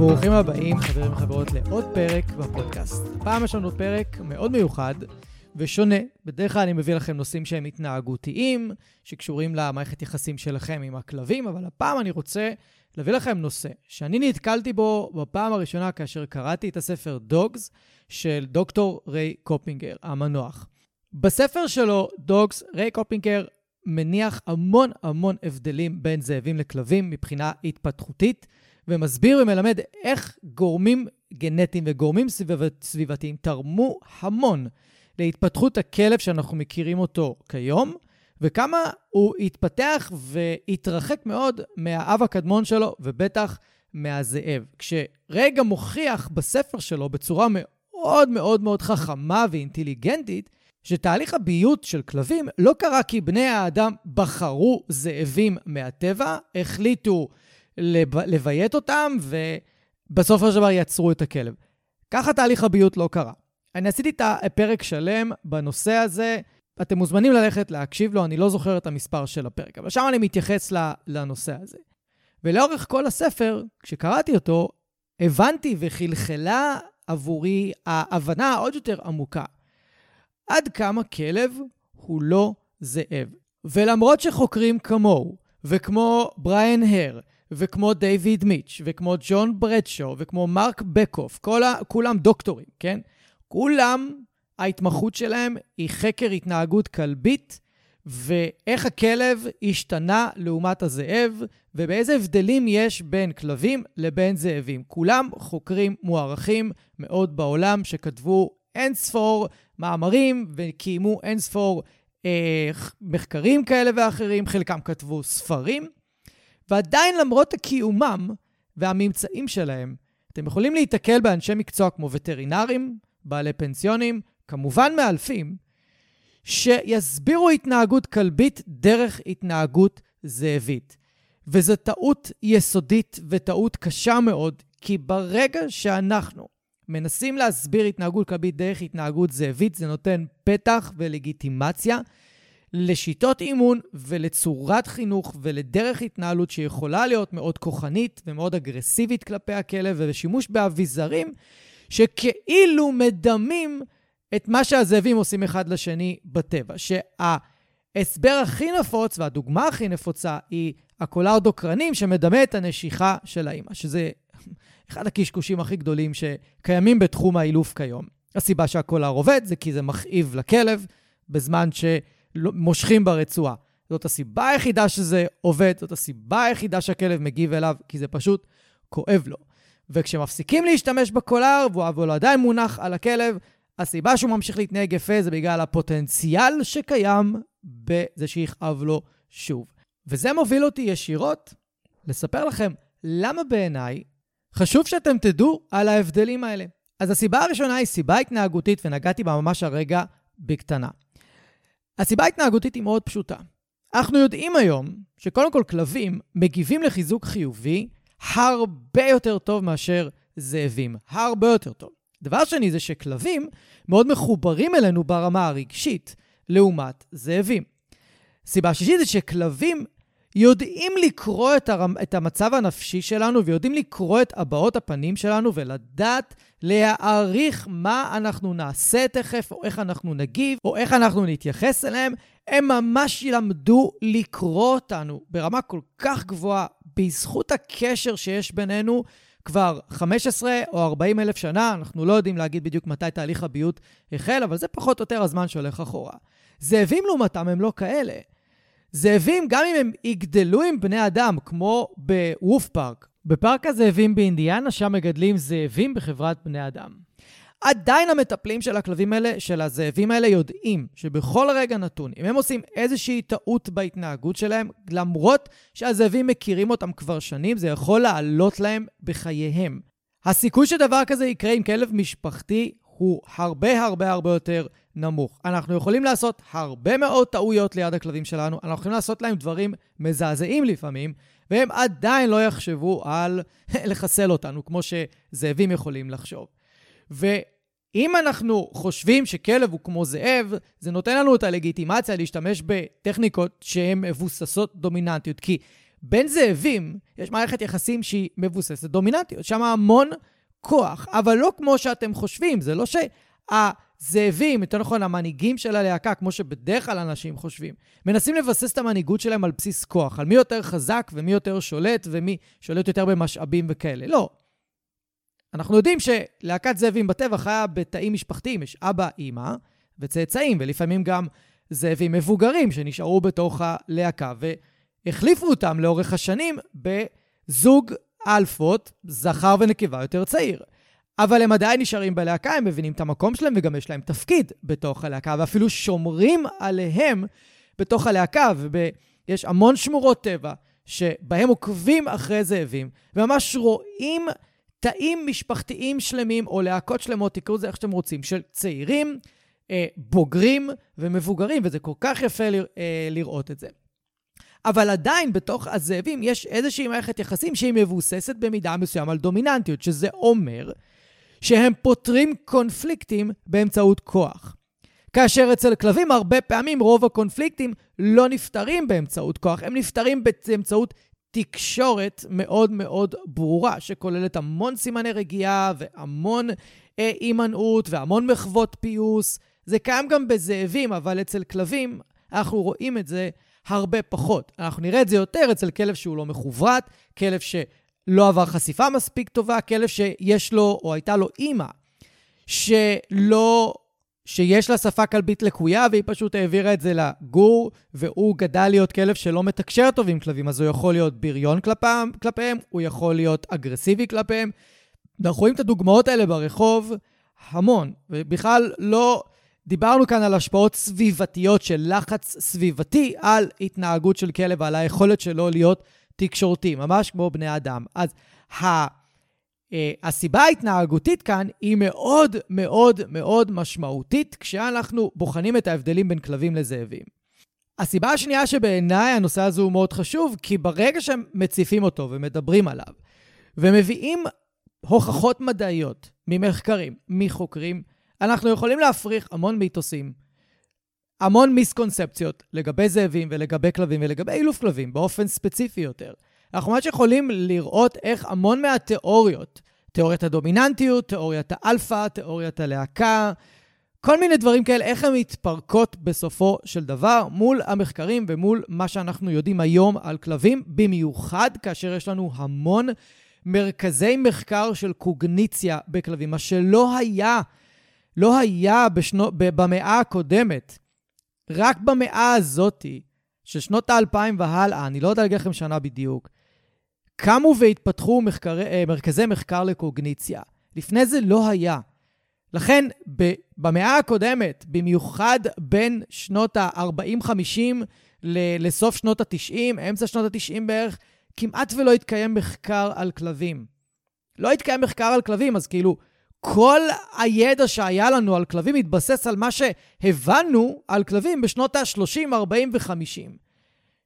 ברוכים הבאים, חברים וחברות, לעוד פרק בפודקאסט. הפעם יש לנו פרק מאוד מיוחד ושונה. בדרך כלל אני מביא לכם נושאים שהם התנהגותיים, שקשורים למערכת יחסים שלכם עם הכלבים, אבל הפעם אני רוצה להביא לכם נושא שאני נתקלתי בו בפעם הראשונה כאשר קראתי את הספר Dogs של דוקטור ריי קופינגר, המנוח. בספר שלו, Dogs, ריי קופינגר מניח המון המון הבדלים בין זאבים לכלבים מבחינה התפתחותית. ומסביר ומלמד איך גורמים גנטיים וגורמים סביבתיים תרמו המון להתפתחות הכלב שאנחנו מכירים אותו כיום, וכמה הוא התפתח והתרחק מאוד מהאב הקדמון שלו, ובטח מהזאב. כשרגע מוכיח בספר שלו בצורה מאוד מאוד מאוד חכמה ואינטליגנטית, שתהליך הביות של כלבים לא קרה כי בני האדם בחרו זאבים מהטבע, החליטו לביית אותם, ובסופו של דבר יצרו את הכלב. ככה תהליך הביות לא קרה. אני עשיתי את הפרק שלם בנושא הזה, אתם מוזמנים ללכת להקשיב לו, אני לא זוכר את המספר של הפרק, אבל שם אני מתייחס לנושא הזה. ולאורך כל הספר, כשקראתי אותו, הבנתי וחלחלה עבורי ההבנה העוד יותר עמוקה. עד כמה כלב הוא לא זאב. ולמרות שחוקרים כמוהו, וכמו בריאן הר, וכמו דיוויד מיץ', וכמו ג'ון ברדשו, וכמו מרק בקוף, כל ה... כולם דוקטורים, כן? כולם, ההתמחות שלהם היא חקר התנהגות כלבית, ואיך הכלב השתנה לעומת הזאב, ובאיזה הבדלים יש בין כלבים לבין זאבים. כולם חוקרים מוערכים מאוד בעולם, שכתבו אין ספור מאמרים וקיימו אין ספור אה, מחקרים כאלה ואחרים, חלקם כתבו ספרים. ועדיין למרות קיומם והממצאים שלהם, אתם יכולים להיתקל באנשי מקצוע כמו וטרינרים, בעלי פנסיונים, כמובן מאלפים, שיסבירו התנהגות כלבית דרך התנהגות זאבית. וזו טעות יסודית וטעות קשה מאוד, כי ברגע שאנחנו מנסים להסביר התנהגות כלבית דרך התנהגות זאבית, זה נותן פתח ולגיטימציה לשיטות אימון ולצורת חינוך ולדרך התנהלות שיכולה להיות מאוד כוחנית ומאוד אגרסיבית כלפי הכלב ובשימוש באביזרים שכאילו מדמים את מה שהזאבים עושים אחד לשני בטבע. שההסבר הכי נפוץ והדוגמה הכי נפוצה היא הקולרדוקרנים שמדמה את הנשיכה של האימא, שזה אחד הקשקושים הכי גדולים שקיימים בתחום האילוף כיום. הסיבה שהקולר עובד זה כי זה מכאיב לכלב, בזמן ש... לא, מושכים ברצועה. זאת הסיבה היחידה שזה עובד, זאת הסיבה היחידה שהכלב מגיב אליו, כי זה פשוט כואב לו. וכשמפסיקים להשתמש בקולר, והוא עדיין מונח על הכלב, הסיבה שהוא ממשיך להתנהג יפה זה בגלל הפוטנציאל שקיים בזה שיכאב לו שוב. וזה מוביל אותי ישירות לספר לכם למה בעיניי חשוב שאתם תדעו על ההבדלים האלה. אז הסיבה הראשונה היא סיבה התנהגותית, ונגעתי בה ממש הרגע בקטנה. הסיבה ההתנהגותית היא מאוד פשוטה. אנחנו יודעים היום שקודם כל כלבים מגיבים לחיזוק חיובי הרבה יותר טוב מאשר זאבים. הרבה יותר טוב. דבר שני זה שכלבים מאוד מחוברים אלינו ברמה הרגשית, לעומת זאבים. סיבה שישית זה שכלבים יודעים לקרוא את, הרמ... את המצב הנפשי שלנו ויודעים לקרוא את הבעות הפנים שלנו ולדעת להעריך מה אנחנו נעשה תכף, או איך אנחנו נגיב, או איך אנחנו נתייחס אליהם. הם ממש ילמדו לקרוא אותנו ברמה כל כך גבוהה, בזכות הקשר שיש בינינו, כבר 15 או 40 אלף שנה, אנחנו לא יודעים להגיד בדיוק מתי תהליך הביוט החל, אבל זה פחות או יותר הזמן שהולך אחורה. זאבים לעומתם הם לא כאלה. זאבים, גם אם הם יגדלו עם בני אדם, כמו בווף פארק, בפארק הזאבים באינדיאנה, שם מגדלים זאבים בחברת בני אדם. עדיין המטפלים של הכלבים האלה, של הזאבים האלה, יודעים שבכל רגע נתון, אם הם עושים איזושהי טעות בהתנהגות שלהם, למרות שהזאבים מכירים אותם כבר שנים, זה יכול לעלות להם בחייהם. הסיכוי שדבר כזה יקרה עם כלב משפחתי הוא הרבה הרבה הרבה יותר נמוך. אנחנו יכולים לעשות הרבה מאוד טעויות ליד הכלבים שלנו, אנחנו יכולים לעשות להם דברים מזעזעים לפעמים, והם עדיין לא יחשבו על לחסל אותנו, כמו שזאבים יכולים לחשוב. ואם אנחנו חושבים שכלב הוא כמו זאב, זה נותן לנו את הלגיטימציה להשתמש בטכניקות שהן מבוססות דומיננטיות. כי בין זאבים יש מערכת יחסים שהיא מבוססת דומיננטיות. שם המון כוח, אבל לא כמו שאתם חושבים. זה לא שהזאבים, יותר נכון, המנהיגים של הלהקה, כמו שבדרך כלל אנשים חושבים, מנסים לבסס את המנהיגות שלהם על בסיס כוח, על מי יותר חזק ומי יותר שולט ומי שולט יותר במשאבים וכאלה. לא. אנחנו יודעים שלהקת זאבים בטבע חיה בתאים משפחתיים, יש אבא, אימא וצאצאים, ולפעמים גם זאבים מבוגרים שנשארו בתוך הלהקה, והחליפו אותם לאורך השנים בזוג אלפות, זכר ונקבה יותר צעיר. אבל הם עדיין נשארים בלהקה, הם מבינים את המקום שלהם וגם יש להם תפקיד בתוך הלהקה, ואפילו שומרים עליהם בתוך הלהקה, ויש המון שמורות טבע שבהם עוקבים אחרי זאבים, וממש רואים תאים משפחתיים שלמים, או להקות שלמות, תקראו לזה איך שאתם רוצים, של צעירים, אה, בוגרים ומבוגרים, וזה כל כך יפה לרא, אה, לראות את זה. אבל עדיין בתוך הזאבים יש איזושהי מערכת יחסים שהיא מבוססת במידה מסוים על דומיננטיות, שזה אומר שהם פותרים קונפליקטים באמצעות כוח. כאשר אצל כלבים הרבה פעמים רוב הקונפליקטים לא נפתרים באמצעות כוח, הם נפתרים באמצעות תקשורת מאוד מאוד ברורה, שכוללת המון סימני רגיעה והמון אה, הימנעות והמון מחוות פיוס. זה קיים גם בזאבים, אבל אצל כלבים אנחנו רואים את זה הרבה פחות. אנחנו נראה את זה יותר אצל כלב שהוא לא מחוברת, כלב שלא עבר חשיפה מספיק טובה, כלב שיש לו או הייתה לו אימא שלא שיש לה שפה כלבית לקויה, והיא פשוט העבירה את זה לגור, והוא גדל להיות כלב שלא מתקשר טוב עם כלבים, אז הוא יכול להיות בריון כלפיהם, כלפיהם הוא יכול להיות אגרסיבי כלפיהם. אנחנו רואים את הדוגמאות האלה ברחוב המון, ובכלל לא... דיברנו כאן על השפעות סביבתיות של לחץ סביבתי על התנהגות של כלב, על היכולת שלו להיות תקשורתי, ממש כמו בני אדם. אז ה... Uh, הסיבה ההתנהגותית כאן היא מאוד מאוד מאוד משמעותית כשאנחנו בוחנים את ההבדלים בין כלבים לזאבים. הסיבה השנייה שבעיניי הנושא הזה הוא מאוד חשוב, כי ברגע שהם מציפים אותו ומדברים עליו, ומביאים הוכחות מדעיות ממחקרים, מחוקרים, אנחנו יכולים להפריך המון מיתוסים, המון מיסקונספציות לגבי זאבים ולגבי כלבים ולגבי אילוף כלבים באופן ספציפי יותר. אנחנו ממש יכולים לראות איך המון מהתיאוריות, תיאוריית הדומיננטיות, תיאוריית האלפא, תיאוריית הלהקה, כל מיני דברים כאלה, איך הן מתפרקות בסופו של דבר מול המחקרים ומול מה שאנחנו יודעים היום על כלבים, במיוחד כאשר יש לנו המון מרכזי מחקר של קוגניציה בכלבים, מה שלא היה, לא היה בשנו, במאה הקודמת. רק במאה הזאתי, של שנות האלפיים והלאה, אני לא יודע להגיד לכם שנה בדיוק, קמו והתפתחו מחקרי, אה, מרכזי מחקר לקוגניציה. לפני זה לא היה. לכן, ב, במאה הקודמת, במיוחד בין שנות ה-40-50 לסוף שנות ה-90, אמצע שנות ה-90 בערך, כמעט ולא התקיים מחקר על כלבים. לא התקיים מחקר על כלבים, אז כאילו, כל הידע שהיה לנו על כלבים התבסס על מה שהבנו על כלבים בשנות ה-30, 40 ו-50.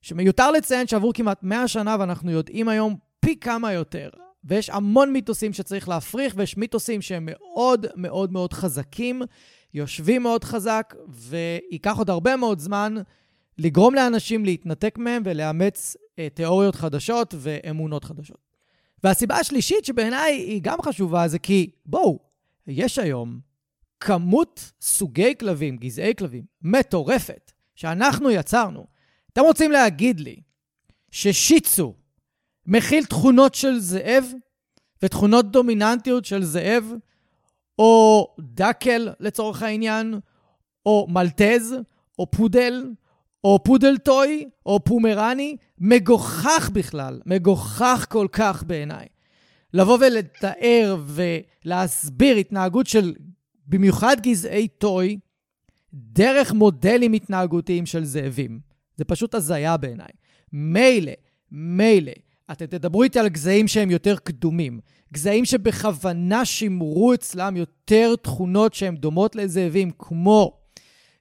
שמיותר לציין שעברו כמעט 100 שנה ואנחנו יודעים היום פי כמה יותר. ויש המון מיתוסים שצריך להפריך, ויש מיתוסים שהם מאוד מאוד מאוד חזקים, יושבים מאוד חזק, וייקח עוד הרבה מאוד זמן לגרום לאנשים להתנתק מהם ולאמץ אה, תיאוריות חדשות ואמונות חדשות. והסיבה השלישית שבעיניי היא גם חשובה זה כי, בואו, יש היום כמות סוגי כלבים, גזעי כלבים, מטורפת, שאנחנו יצרנו. אתם רוצים להגיד לי ששיצו מכיל תכונות של זאב, ותכונות דומיננטיות של זאב, או דקל לצורך העניין, או מלטז, או פודל, או פודל toy, או פומרני, מגוחך בכלל, מגוחך כל כך בעיניי. לבוא ולתאר ולהסביר התנהגות של במיוחד גזעי toy, דרך מודלים התנהגותיים של זאבים. זה פשוט הזיה בעיניי. מילא, מילא, אתם תדברו איתי על גזעים שהם יותר קדומים. גזעים שבכוונה שימרו אצלם יותר תכונות שהן דומות לזאבים, כמו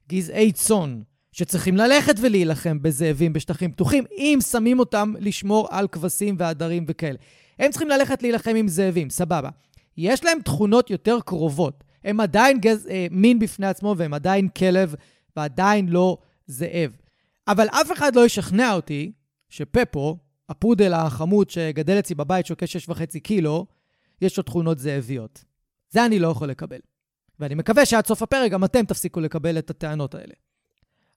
גזעי צאן, שצריכים ללכת ולהילחם בזאבים בשטחים פתוחים, אם שמים אותם לשמור על כבשים ועדרים וכאלה. הם צריכים ללכת להילחם עם זאבים, סבבה. יש להם תכונות יותר קרובות. הם עדיין גז, אה, מין בפני עצמו והם עדיין כלב ועדיין לא זאב. אבל אף אחד לא ישכנע אותי שפפו, הפודל החמוד שגדל אצלי בבית, שוקה 6.5 קילו, יש לו תכונות זאביות. זה אני לא יכול לקבל. ואני מקווה שעד סוף הפרק גם אתם תפסיקו לקבל את הטענות האלה.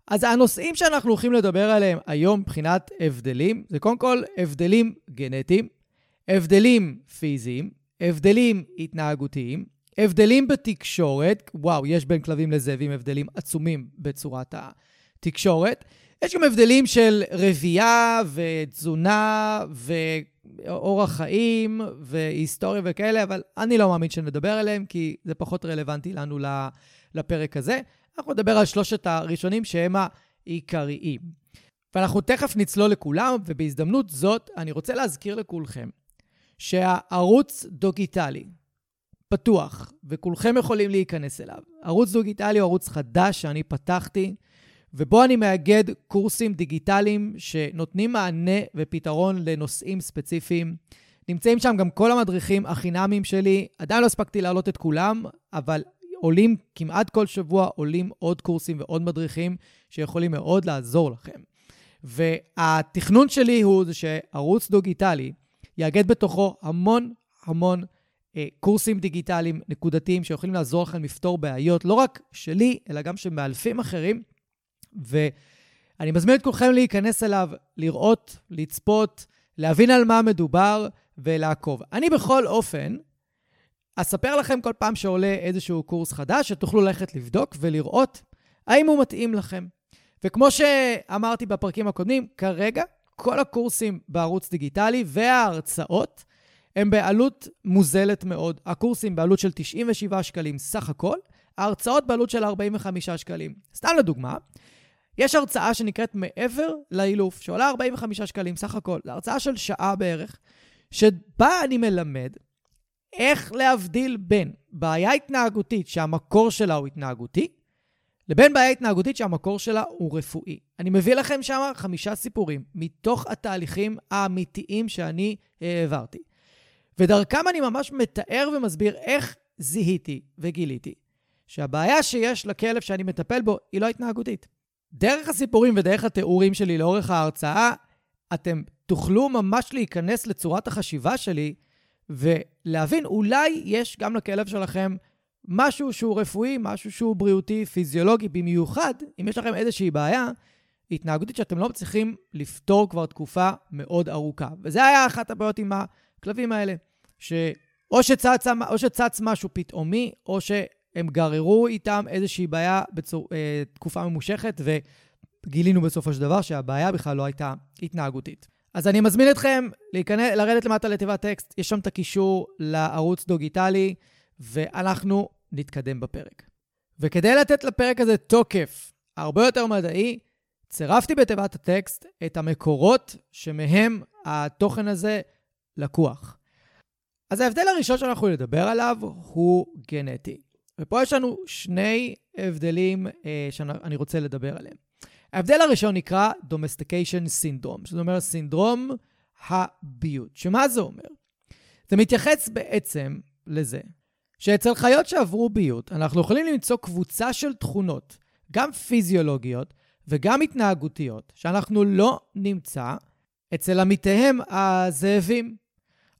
אז הנושאים שאנחנו הולכים לדבר עליהם היום מבחינת הבדלים, זה קודם כל הבדלים גנטיים, הבדלים פיזיים, הבדלים התנהגותיים, הבדלים בתקשורת, וואו, יש בין כלבים לזאבים הבדלים עצומים בצורת התקשורת. יש גם הבדלים של רבייה ותזונה ואורח חיים והיסטוריה וכאלה, אבל אני לא מאמין שנדבר עליהם, כי זה פחות רלוונטי לנו לפרק הזה. אנחנו נדבר על שלושת הראשונים שהם העיקריים. ואנחנו תכף נצלול לכולם, ובהזדמנות זאת אני רוצה להזכיר לכולכם שהערוץ דוגיטלי פתוח, וכולכם יכולים להיכנס אליו. ערוץ דוגיטלי הוא ערוץ חדש שאני פתחתי, ובו אני מאגד קורסים דיגיטליים שנותנים מענה ופתרון לנושאים ספציפיים. נמצאים שם גם כל המדריכים החינמיים שלי. עדיין לא הספקתי להעלות את כולם, אבל עולים כמעט כל שבוע, עולים עוד קורסים ועוד מדריכים שיכולים מאוד לעזור לכם. והתכנון שלי הוא שערוץ דיגיטלי יאגד בתוכו המון המון אה, קורסים דיגיטליים נקודתיים שיכולים לעזור לכם לפתור בעיות, לא רק שלי, אלא גם של מאלפים אחרים. ואני מזמין את כולכם להיכנס אליו, לראות, לצפות, להבין על מה מדובר ולעקוב. אני בכל אופן אספר לכם כל פעם שעולה איזשהו קורס חדש, שתוכלו ללכת לבדוק ולראות האם הוא מתאים לכם. וכמו שאמרתי בפרקים הקודמים, כרגע כל הקורסים בערוץ דיגיטלי וההרצאות הם בעלות מוזלת מאוד. הקורסים בעלות של 97 שקלים סך הכל, ההרצאות בעלות של 45 שקלים. סתם לדוגמה, יש הרצאה שנקראת מעבר לאילוף, שעולה 45 שקלים סך הכל. זו הרצאה של שעה בערך, שבה אני מלמד איך להבדיל בין בעיה התנהגותית שהמקור שלה הוא התנהגותי, לבין בעיה התנהגותית שהמקור שלה הוא רפואי. אני מביא לכם שם חמישה סיפורים מתוך התהליכים האמיתיים שאני העברתי. ודרכם אני ממש מתאר ומסביר איך זיהיתי וגיליתי שהבעיה שיש לכלב שאני מטפל בו היא לא התנהגותית. דרך הסיפורים ודרך התיאורים שלי לאורך ההרצאה, אתם תוכלו ממש להיכנס לצורת החשיבה שלי ולהבין, אולי יש גם לכלב שלכם משהו שהוא רפואי, משהו שהוא בריאותי, פיזיולוגי, במיוחד אם יש לכם איזושהי בעיה התנהגותית שאתם לא מצליחים לפתור כבר תקופה מאוד ארוכה. וזה היה אחת הבעיות עם הכלבים האלה, שאו שצץ, או שצץ משהו פתאומי, או שהם גררו איתם איזושהי בעיה בתקופה אה, ממושכת, וגילינו בסופו של דבר שהבעיה בכלל לא הייתה התנהגותית. אז אני מזמין אתכם להיכנס, לרדת למטה לתיבת טקסט, יש שם את הקישור לערוץ דוגיטלי, ואנחנו נתקדם בפרק. וכדי לתת לפרק הזה תוקף הרבה יותר מדעי, צירפתי בתיבת הטקסט את המקורות שמהם התוכן הזה לקוח. אז ההבדל הראשון שאנחנו נדבר עליו הוא גנטי. ופה יש לנו שני הבדלים אה, שאני רוצה לדבר עליהם. ההבדל הראשון נקרא Domestication Syndrome, זאת אומרת סינדרום הביות. שמה זה אומר? זה מתייחס בעצם לזה שאצל חיות שעברו ביות, אנחנו יכולים למצוא קבוצה של תכונות, גם פיזיולוגיות וגם התנהגותיות, שאנחנו לא נמצא אצל עמיתיהם הזאבים.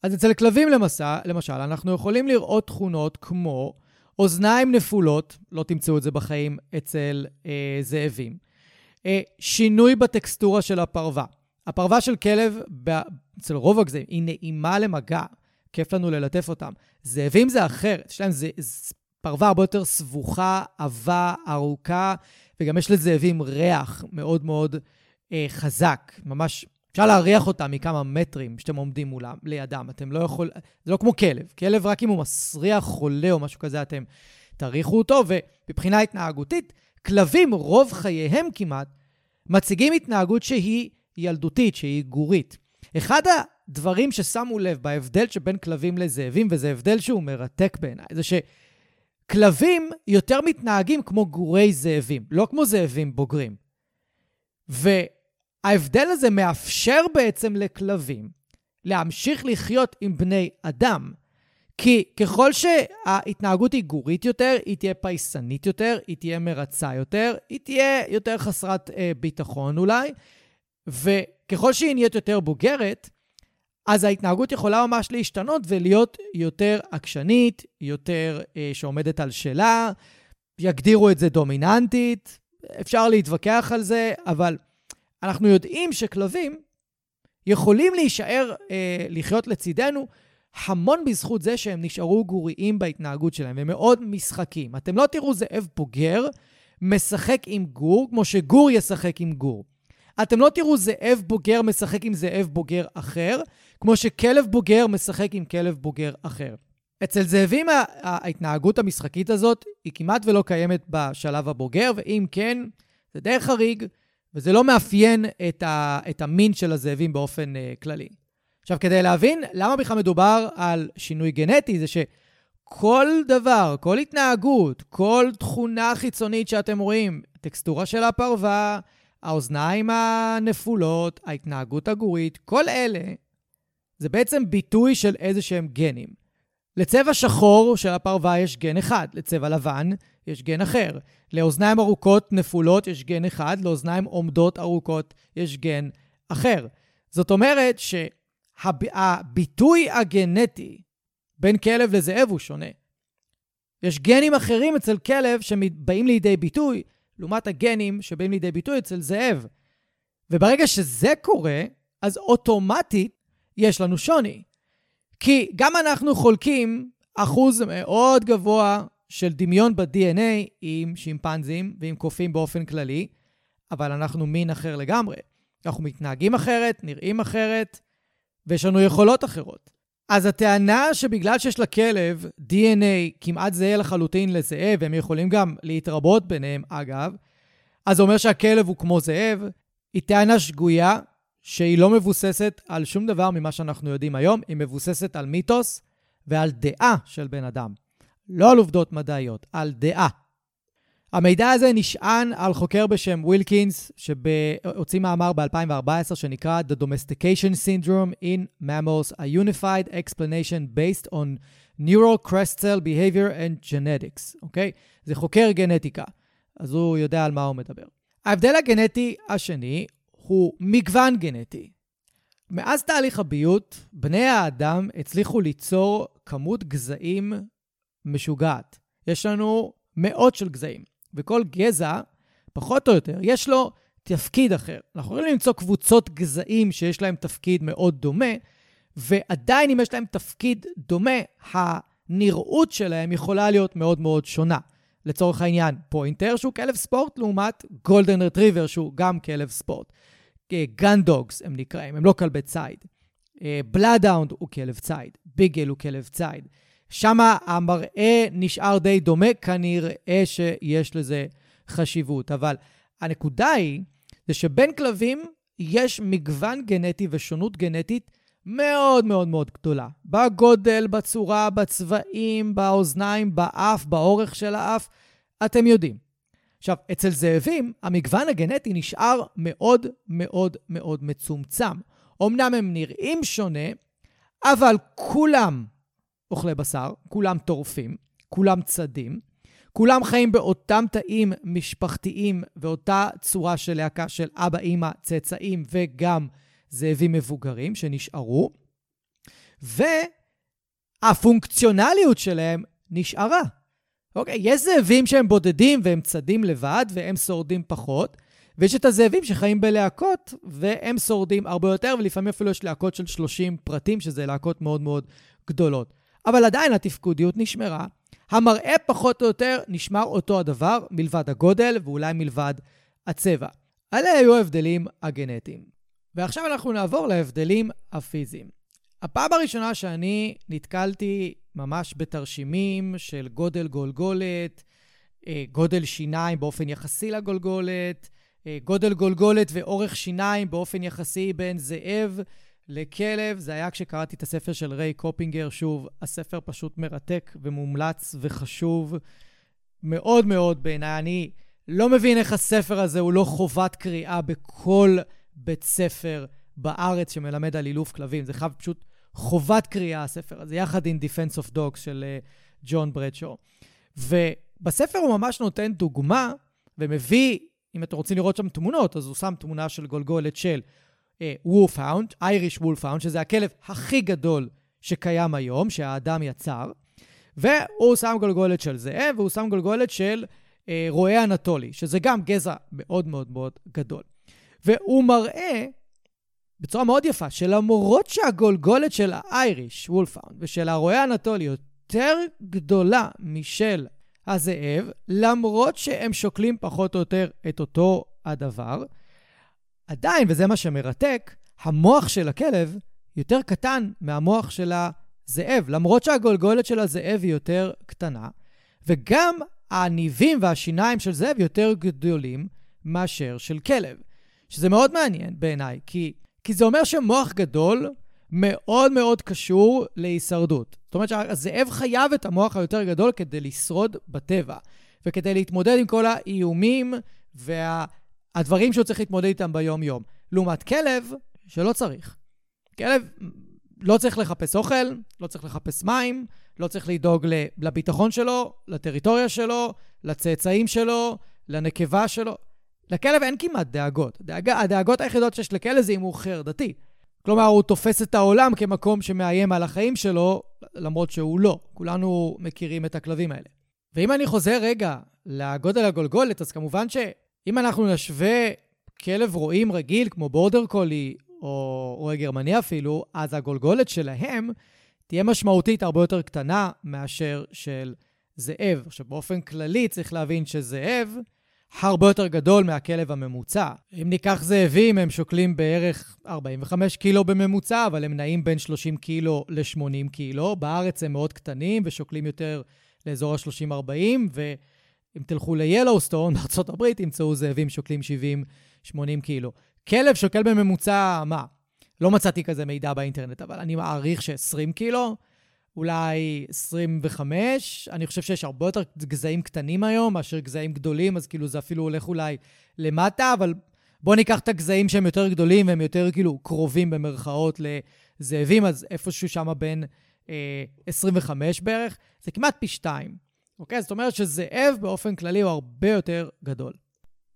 אז אצל כלבים למסע, למשל, אנחנו יכולים לראות תכונות כמו אוזניים נפולות, לא תמצאו את זה בחיים אצל אה, זאבים, שינוי בטקסטורה של הפרווה. הפרווה של כלב, אצל רוב הגזעים, היא נעימה למגע. כיף לנו ללטף אותם. זאבים זה אחרת, יש להם זה, זה פרווה הרבה יותר סבוכה, עבה, ארוכה, וגם יש לזאבים ריח מאוד מאוד אה, חזק. ממש, אפשר להריח אותם מכמה מטרים שאתם עומדים מולם, לידם. אתם לא יכול... זה לא כמו כלב. כלב, רק אם הוא מסריח חולה או משהו כזה, אתם תריחו אותו, ומבחינה התנהגותית, כלבים, רוב חייהם כמעט, מציגים התנהגות שהיא ילדותית, שהיא גורית. אחד הדברים ששמו לב בהבדל שבין כלבים לזאבים, וזה הבדל שהוא מרתק בעיניי, זה שכלבים יותר מתנהגים כמו גורי זאבים, לא כמו זאבים בוגרים. וההבדל הזה מאפשר בעצם לכלבים להמשיך לחיות עם בני אדם. כי ככל שההתנהגות היא גורית יותר, היא תהיה פייסנית יותר, היא תהיה מרצה יותר, היא תהיה יותר חסרת אה, ביטחון אולי, וככל שהיא נהיית יותר בוגרת, אז ההתנהגות יכולה ממש להשתנות ולהיות יותר עקשנית, יותר אה, שעומדת על שלה, יגדירו את זה דומיננטית, אפשר להתווכח על זה, אבל אנחנו יודעים שכלבים יכולים להישאר, אה, לחיות לצידנו, המון בזכות זה שהם נשארו גוריים בהתנהגות שלהם, והם מאוד משחקים. אתם לא תראו זאב בוגר משחק עם גור, כמו שגור ישחק עם גור. אתם לא תראו זאב בוגר משחק עם זאב בוגר אחר, כמו שכלב בוגר משחק עם כלב בוגר אחר. אצל זאבים ההתנהגות המשחקית הזאת היא כמעט ולא קיימת בשלב הבוגר, ואם כן, זה די חריג, וזה לא מאפיין את, ה, את המין של הזאבים באופן uh, כללי. עכשיו, כדי להבין למה בכלל מדובר על שינוי גנטי, זה שכל דבר, כל התנהגות, כל תכונה חיצונית שאתם רואים, הטקסטורה של הפרווה, האוזניים הנפולות, ההתנהגות הגורית, כל אלה זה בעצם ביטוי של איזה שהם גנים. לצבע שחור של הפרווה יש גן אחד, לצבע לבן יש גן אחר. לאוזניים ארוכות נפולות יש גן אחד, לאוזניים עומדות ארוכות יש גן אחר. זאת אומרת שהביטוי הגנטי בין כלב לזאב הוא שונה. יש גנים אחרים אצל כלב שבאים לידי ביטוי לעומת הגנים שבאים לידי ביטוי אצל זאב. וברגע שזה קורה, אז אוטומטית יש לנו שוני. כי גם אנחנו חולקים אחוז מאוד גבוה של דמיון ב-DNA עם שימפנזים ועם קופים באופן כללי, אבל אנחנו מין אחר לגמרי. אנחנו מתנהגים אחרת, נראים אחרת, ויש לנו יכולות אחרות. אז הטענה שבגלל שיש לכלב DNA כמעט זהה לחלוטין לזאב, הם יכולים גם להתרבות ביניהם, אגב, אז זה אומר שהכלב הוא כמו זאב, היא טענה שגויה, שהיא לא מבוססת על שום דבר ממה שאנחנו יודעים היום, היא מבוססת על מיתוס ועל דעה של בן אדם. לא על עובדות מדעיות, על דעה. המידע הזה נשען על חוקר בשם ווילקינס, שהוציא מאמר ב-2014 שנקרא The Domestication Syndrome in Mammals, a Unified Explanation Based on Neural Crest Cell Behavior and Genetics, אוקיי? Okay? זה חוקר גנטיקה, אז הוא יודע על מה הוא מדבר. ההבדל הגנטי השני הוא מגוון גנטי. מאז תהליך הביות, בני האדם הצליחו ליצור כמות גזעים משוגעת. יש לנו מאות של גזעים. וכל גזע, פחות או יותר, יש לו תפקיד אחר. אנחנו יכולים למצוא קבוצות גזעים שיש להם תפקיד מאוד דומה, ועדיין אם יש להם תפקיד דומה, הנראות שלהם יכולה להיות מאוד מאוד שונה. לצורך העניין, פוינטר שהוא כלב ספורט לעומת גולדן רטריבר שהוא גם כלב ספורט. gun dogs הם נקראים, הם לא כלבי ציד. בלאדאונד הוא כלב ציד, ביגל הוא כלב ציד. שם המראה נשאר די דומה, כנראה שיש לזה חשיבות. אבל הנקודה היא, זה שבין כלבים יש מגוון גנטי ושונות גנטית מאוד מאוד מאוד גדולה. בגודל, בצורה, בצבעים, באוזניים, באף, באורך של האף, אתם יודעים. עכשיו, אצל זאבים, המגוון הגנטי נשאר מאוד מאוד מאוד מצומצם. אמנם הם נראים שונה, אבל כולם אוכלי בשר, כולם טורפים, כולם צדים, כולם חיים באותם תאים משפחתיים ואותה צורה של להקה של אבא, אימא, צאצאים וגם זאבים מבוגרים שנשארו, והפונקציונליות שלהם נשארה. אוקיי, יש זאבים שהם בודדים והם צדים לבד והם שורדים פחות, ויש את הזאבים שחיים בלהקות, והם שורדים הרבה יותר, ולפעמים אפילו יש להקות של 30 פרטים, שזה להקות מאוד מאוד גדולות. אבל עדיין התפקודיות נשמרה. המראה פחות או יותר נשמר אותו הדבר, מלבד הגודל ואולי מלבד הצבע. אלה היו ההבדלים הגנטיים. ועכשיו אנחנו נעבור להבדלים הפיזיים. הפעם הראשונה שאני נתקלתי ממש בתרשימים של גודל גולגולת, אה, גודל שיניים באופן יחסי לגולגולת, אה, גודל גולגולת ואורך שיניים באופן יחסי בין זאב לכלב. זה היה כשקראתי את הספר של ריי קופינגר. שוב, הספר פשוט מרתק ומומלץ וחשוב מאוד מאוד בעיניי. אני לא מבין איך הספר הזה הוא לא חובת קריאה בכל בית ספר בארץ שמלמד על אילוף כלבים. זה חייב פשוט חובת קריאה, הספר הזה, יחד עם Defense of Dogs של אה, ג'ון אה, ברדשו. ובספר הוא ממש נותן דוגמה ומביא, אם אתם רוצים לראות שם תמונות, אז הוא שם תמונה של גולגולת של wolfhound, Irish wolfhound, שזה הכלב הכי גדול שקיים היום, שהאדם יצר, והוא שם גולגולת של זאב, והוא שם גולגולת של אה, רועה אנטולי, שזה גם גזע מאוד מאוד מאוד גדול. והוא מראה בצורה מאוד יפה, שלמרות שהגולגולת של ה Irish, wolfhound, ושל הרועה האנטולי יותר גדולה משל הזאב, למרות שהם שוקלים פחות או יותר את אותו הדבר, עדיין, וזה מה שמרתק, המוח של הכלב יותר קטן מהמוח של הזאב, למרות שהגולגולת של הזאב היא יותר קטנה, וגם הניבים והשיניים של זאב יותר גדולים מאשר של כלב. שזה מאוד מעניין בעיניי, כי כי זה אומר שמוח גדול מאוד מאוד קשור להישרדות. זאת אומרת שהזאב חייב את המוח היותר גדול כדי לשרוד בטבע, וכדי להתמודד עם כל האיומים והדברים וה... שהוא צריך להתמודד איתם ביום-יום. לעומת כלב, שלא צריך. כלב לא צריך לחפש אוכל, לא צריך לחפש מים, לא צריך לדאוג לביטחון שלו, לטריטוריה שלו, לצאצאים שלו, לנקבה שלו. לכלב אין כמעט דאגות. דאג... הדאגות היחידות שיש לכלב זה אם הוא חרדתי. כלומר, הוא תופס את העולם כמקום שמאיים על החיים שלו, למרות שהוא לא. כולנו מכירים את הכלבים האלה. ואם אני חוזר רגע לגודל הגולגולת, אז כמובן שאם אנחנו נשווה כלב רועים רגיל, כמו בורדר קולי, או רועה גרמני אפילו, אז הגולגולת שלהם תהיה משמעותית הרבה יותר קטנה מאשר של זאב. עכשיו, באופן כללי צריך להבין שזאב, הרבה יותר גדול מהכלב הממוצע. אם ניקח זאבים, הם שוקלים בערך 45 קילו בממוצע, אבל הם נעים בין 30 קילו ל-80 קילו. בארץ הם מאוד קטנים ושוקלים יותר לאזור ה-30-40, ואם תלכו ל-Yellowstone, בארה"ב, תמצאו זאבים שוקלים 70-80 קילו. כלב שוקל בממוצע, מה? לא מצאתי כזה מידע באינטרנט, אבל אני מעריך ש-20 קילו. אולי 25. אני חושב שיש הרבה יותר גזעים קטנים היום מאשר גזעים גדולים, אז כאילו זה אפילו הולך אולי למטה, אבל בואו ניקח את הגזעים שהם יותר גדולים והם יותר כאילו קרובים במרכאות לזאבים, אז איפשהו שם בין אה, 25 בערך, זה כמעט פי שתיים. אוקיי? זאת אומרת שזאב באופן כללי הוא הרבה יותר גדול.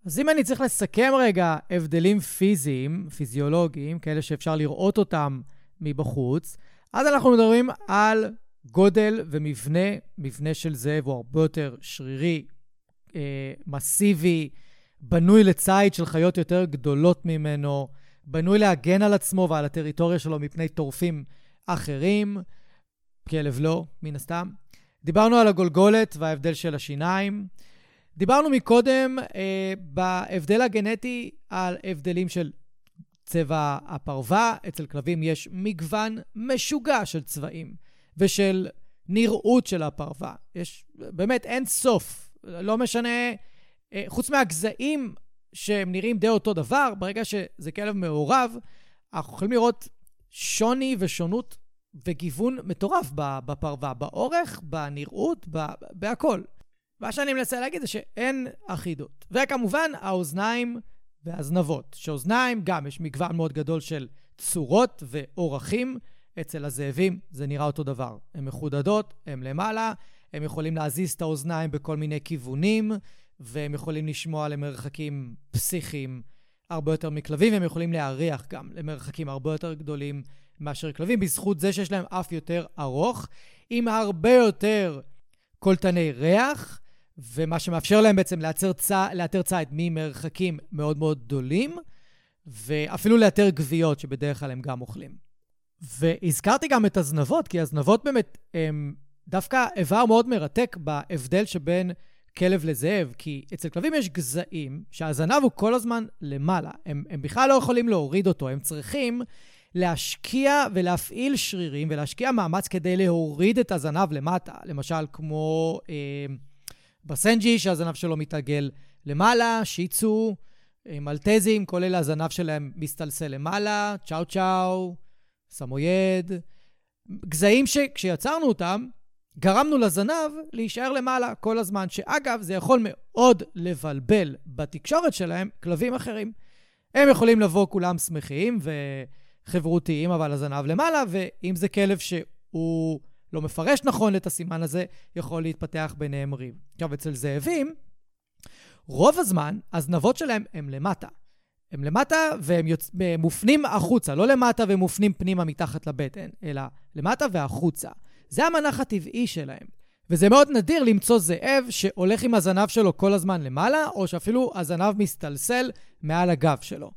אז אם אני צריך לסכם רגע הבדלים פיזיים, פיזיולוגיים, כאלה שאפשר לראות אותם מבחוץ, אז אנחנו מדברים על גודל ומבנה. מבנה של זאב הוא הרבה יותר שרירי, אה, מסיבי, בנוי לציד של חיות יותר גדולות ממנו, בנוי להגן על עצמו ועל הטריטוריה שלו מפני טורפים אחרים. כלב לא, מן הסתם. דיברנו על הגולגולת וההבדל של השיניים. דיברנו מקודם אה, בהבדל הגנטי על הבדלים של צבע הפרווה, אצל כלבים יש מגוון משוגע של צבעים ושל נראות של הפרווה. יש באמת אין סוף. לא משנה, אה, חוץ מהגזעים שהם נראים די אותו דבר, ברגע שזה כלב מעורב, אנחנו יכולים לראות שוני ושונות וגיוון מטורף בפרווה, באורך, בנראות, בהכל. מה שאני מנסה להגיד זה שאין אחידות. וכמובן, האוזניים והזנבות. שאוזניים, גם יש מגוון מאוד גדול של צורות ואורכים. אצל הזאבים זה נראה אותו דבר. הן מחודדות, הן למעלה, הם יכולים להזיז את האוזניים בכל מיני כיוונים, והם יכולים לשמוע למרחקים פסיכיים הרבה יותר מכלבים, והם יכולים להריח גם למרחקים הרבה יותר גדולים מאשר כלבים, בזכות זה שיש להם אף יותר ארוך, עם הרבה יותר קולטני ריח, ומה שמאפשר להם בעצם לאתר, צ... לאתר ממרחקים מאוד מאוד גדולים, ואפילו לאתר גוויות, שבדרך כלל הם גם אוכלים. והזכרתי גם את הזנבות, כי הזנבות באמת הם דווקא איבר מאוד מרתק בהבדל שבין כלב לזאב, כי אצל כלבים יש גזעים שהזנב הוא כל הזמן למעלה. הם, הם בכלל לא יכולים להוריד אותו, הם צריכים להשקיע ולהפעיל שרירים ולהשקיע מאמץ כדי להוריד את הזנב למטה. למשל, כמו אה, בסנג'י, שהזנב שלו מתעגל למעלה, שיצו, אה, מלטזים, אלה הזנב שלהם מסתלסל למעלה, צ'או צ'או, סמויד. גזעים שכשיצרנו אותם, גרמנו לזנב להישאר למעלה כל הזמן, שאגב, זה יכול מאוד לבלבל בתקשורת שלהם כלבים אחרים. הם יכולים לבוא כולם שמחים וחברותיים, אבל הזנב למעלה, ואם זה כלב שהוא לא מפרש נכון את הסימן הזה, יכול להתפתח ביניהם ריב. עכשיו, אצל זאבים, רוב הזמן הזנבות שלהם הם למטה. הם למטה והם יוצ... מופנים החוצה, לא למטה ומופנים פנימה מתחת לבטן, אלא למטה והחוצה. זה המנח הטבעי שלהם. וזה מאוד נדיר למצוא זאב שהולך עם הזנב שלו כל הזמן למעלה, או שאפילו הזנב מסתלסל מעל הגב שלו.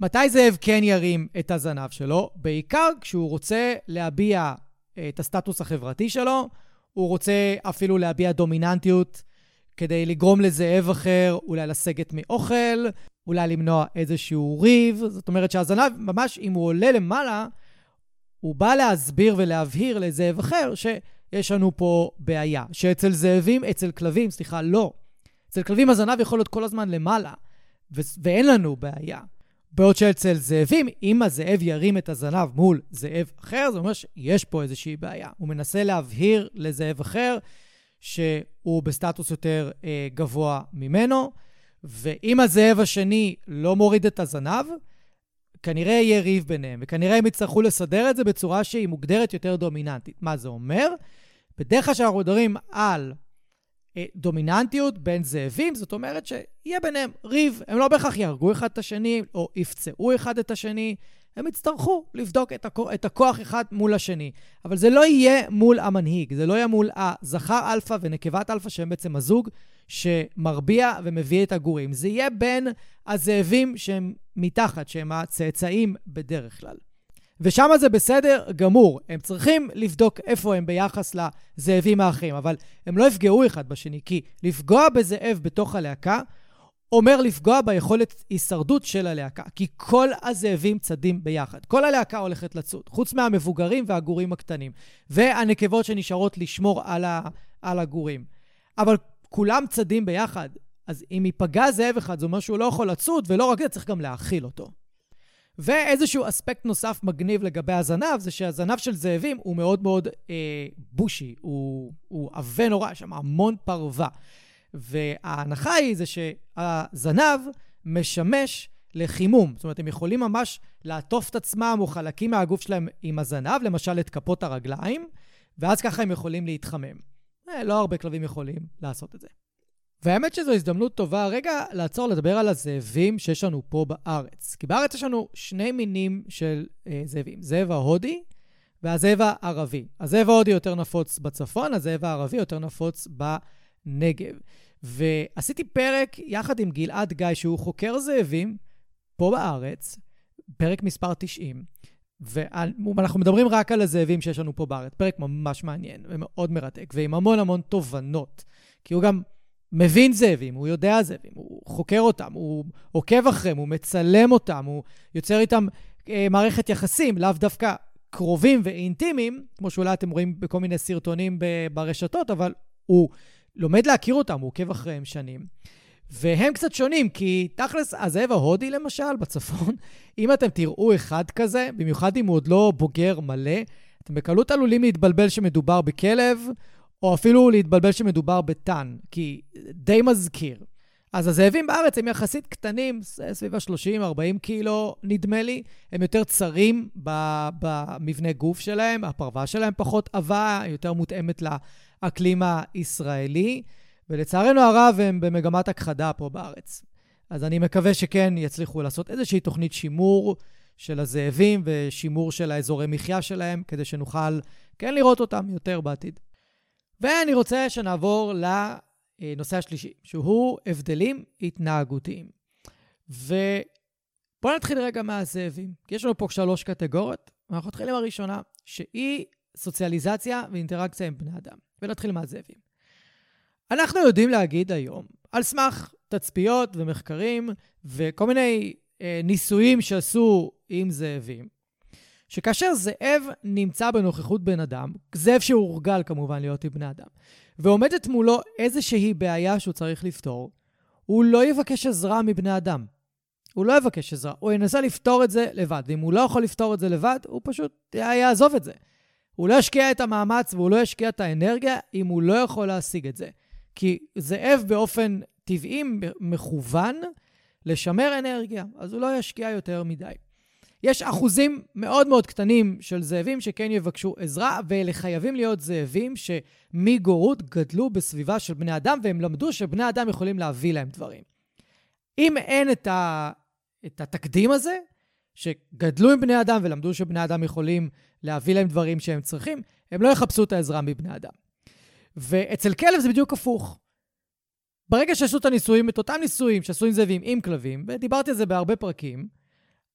מתי זאב כן ירים את הזנב שלו? בעיקר כשהוא רוצה להביע אה, את הסטטוס החברתי שלו, הוא רוצה אפילו להביע דומיננטיות כדי לגרום לזאב אחר אולי לסגת מאוכל, אולי למנוע איזשהו ריב. זאת אומרת שהזנב, ממש אם הוא עולה למעלה, הוא בא להסביר ולהבהיר לזאב אחר שיש לנו פה בעיה. שאצל זאבים, אצל כלבים, סליחה, לא. אצל כלבים הזנב יכול להיות כל הזמן למעלה, ו- ואין לנו בעיה. בעוד שאצל זאבים, אם הזאב ירים את הזנב מול זאב אחר, זה אומר שיש פה איזושהי בעיה. הוא מנסה להבהיר לזאב אחר שהוא בסטטוס יותר אה, גבוה ממנו, ואם הזאב השני לא מוריד את הזנב, כנראה יהיה ריב ביניהם, וכנראה הם יצטרכו לסדר את זה בצורה שהיא מוגדרת יותר דומיננטית. מה זה אומר? בדרך כלל כשאנחנו מדברים על דומיננטיות בין זאבים, זאת אומרת שיהיה ביניהם ריב. הם לא בהכרח יהרגו אחד את השני, או יפצעו אחד את השני, הם יצטרכו לבדוק את, הכוח, את הכוח אחד מול השני. אבל זה לא יהיה מול המנהיג, זה לא יהיה מול הזכר אלפא ונקבת אלפא, שהם בעצם הזוג שמרביע ומביא את הגורים. זה יהיה בין הזאבים שהם מתחת, שהם הצאצאים בדרך כלל. ושם זה בסדר גמור. הם צריכים לבדוק איפה הם ביחס לזאבים האחרים, אבל הם לא יפגעו אחד בשני, כי לפגוע בזאב בתוך הלהקה אומר לפגוע ביכולת הישרדות של הלהקה, כי כל הזאבים צדים ביחד. כל הלהקה הולכת לצוד, חוץ מהמבוגרים והגורים הקטנים, והנקבות שנשארות לשמור על, ה, על הגורים. אבל כולם צדים ביחד, אז אם ייפגע זאב אחד, זה אומר שהוא לא יכול לצוד, ולא רק זה, צריך גם להאכיל אותו. ואיזשהו אספקט נוסף מגניב לגבי הזנב, זה שהזנב של זאבים הוא מאוד מאוד אה, בושי, הוא עבה נורא, יש שם המון פרווה. וההנחה היא זה שהזנב משמש לחימום. זאת אומרת, הם יכולים ממש לעטוף את עצמם או חלקים מהגוף שלהם עם הזנב, למשל את כפות הרגליים, ואז ככה הם יכולים להתחמם. אה, לא הרבה כלבים יכולים לעשות את זה. והאמת שזו הזדמנות טובה רגע לעצור לדבר על הזאבים שיש לנו פה בארץ. כי בארץ יש לנו שני מינים של אה, זאבים, זאב ההודי והזאב הערבי. הזאב ההודי יותר נפוץ בצפון, הזאב הערבי יותר נפוץ בנגב. ועשיתי פרק יחד עם גלעד גיא, שהוא חוקר זאבים פה בארץ, פרק מספר 90, ואנחנו מדברים רק על הזאבים שיש לנו פה בארץ. פרק ממש מעניין ומאוד מרתק, ועם המון המון תובנות. כי הוא גם מבין זאבים, הוא יודע זאבים, הוא חוקר אותם, הוא עוקב אחריהם, הוא מצלם אותם, הוא יוצר איתם אה, מערכת יחסים, לאו דווקא קרובים ואינטימיים, כמו שאולי אתם רואים בכל מיני סרטונים ברשתות, אבל הוא לומד להכיר אותם, הוא עוקב אחריהם שנים. והם קצת שונים, כי תכלס, הזאב ההודי למשל, בצפון, אם אתם תראו אחד כזה, במיוחד אם הוא עוד לא בוגר מלא, אתם בקלות עלולים להתבלבל שמדובר בכלב, או אפילו להתבלבל שמדובר בטן, כי די מזכיר. אז הזאבים בארץ הם יחסית קטנים, סביב ה-30-40 קילו, נדמה לי. הם יותר צרים במבנה גוף שלהם, הפרווה שלהם פחות עבה, יותר מותאמת לאקלים הישראלי. ולצערנו הרב הם במגמת הכחדה פה בארץ. אז אני מקווה שכן יצליחו לעשות איזושהי תוכנית שימור של הזאבים ושימור של האזורי מחיה שלהם, כדי שנוכל כן לראות אותם יותר בעתיד. ואני רוצה שנעבור הנושא השלישי, שהוא הבדלים התנהגותיים. ובואו נתחיל רגע מהזאבים, יש לנו פה שלוש קטגוריות, ואנחנו נתחיל עם הראשונה, שהיא סוציאליזציה ואינטראקציה עם בני אדם. ונתחיל מהזאבים. אנחנו יודעים להגיד היום, על סמך תצפיות ומחקרים וכל מיני אה, ניסויים שעשו עם זאבים, שכאשר זאב נמצא בנוכחות בן אדם, זאב שהורגל כמובן להיות עם בני אדם, ועומדת מולו איזושהי בעיה שהוא צריך לפתור, הוא לא יבקש עזרה מבני אדם. הוא לא יבקש עזרה, הוא ינסה לפתור את זה לבד. ואם הוא לא יכול לפתור את זה לבד, הוא פשוט יעזוב את זה. הוא לא ישקיע את המאמץ והוא לא ישקיע את האנרגיה אם הוא לא יכול להשיג את זה. כי זאב באופן טבעי מכוון לשמר אנרגיה, אז הוא לא ישקיע יותר מדי. יש אחוזים מאוד מאוד קטנים של זאבים שכן יבקשו עזרה, ואלה חייבים להיות זאבים שמגורות גדלו בסביבה של בני אדם, והם למדו שבני אדם יכולים להביא להם דברים. אם אין את, ה... את התקדים הזה, שגדלו עם בני אדם ולמדו שבני אדם יכולים להביא להם דברים שהם צריכים, הם לא יחפשו את העזרה מבני אדם. ואצל כלב זה בדיוק הפוך. ברגע שעשו את הניסויים, את אותם ניסויים שעשו עם זאבים עם כלבים, ודיברתי על זה בהרבה פרקים,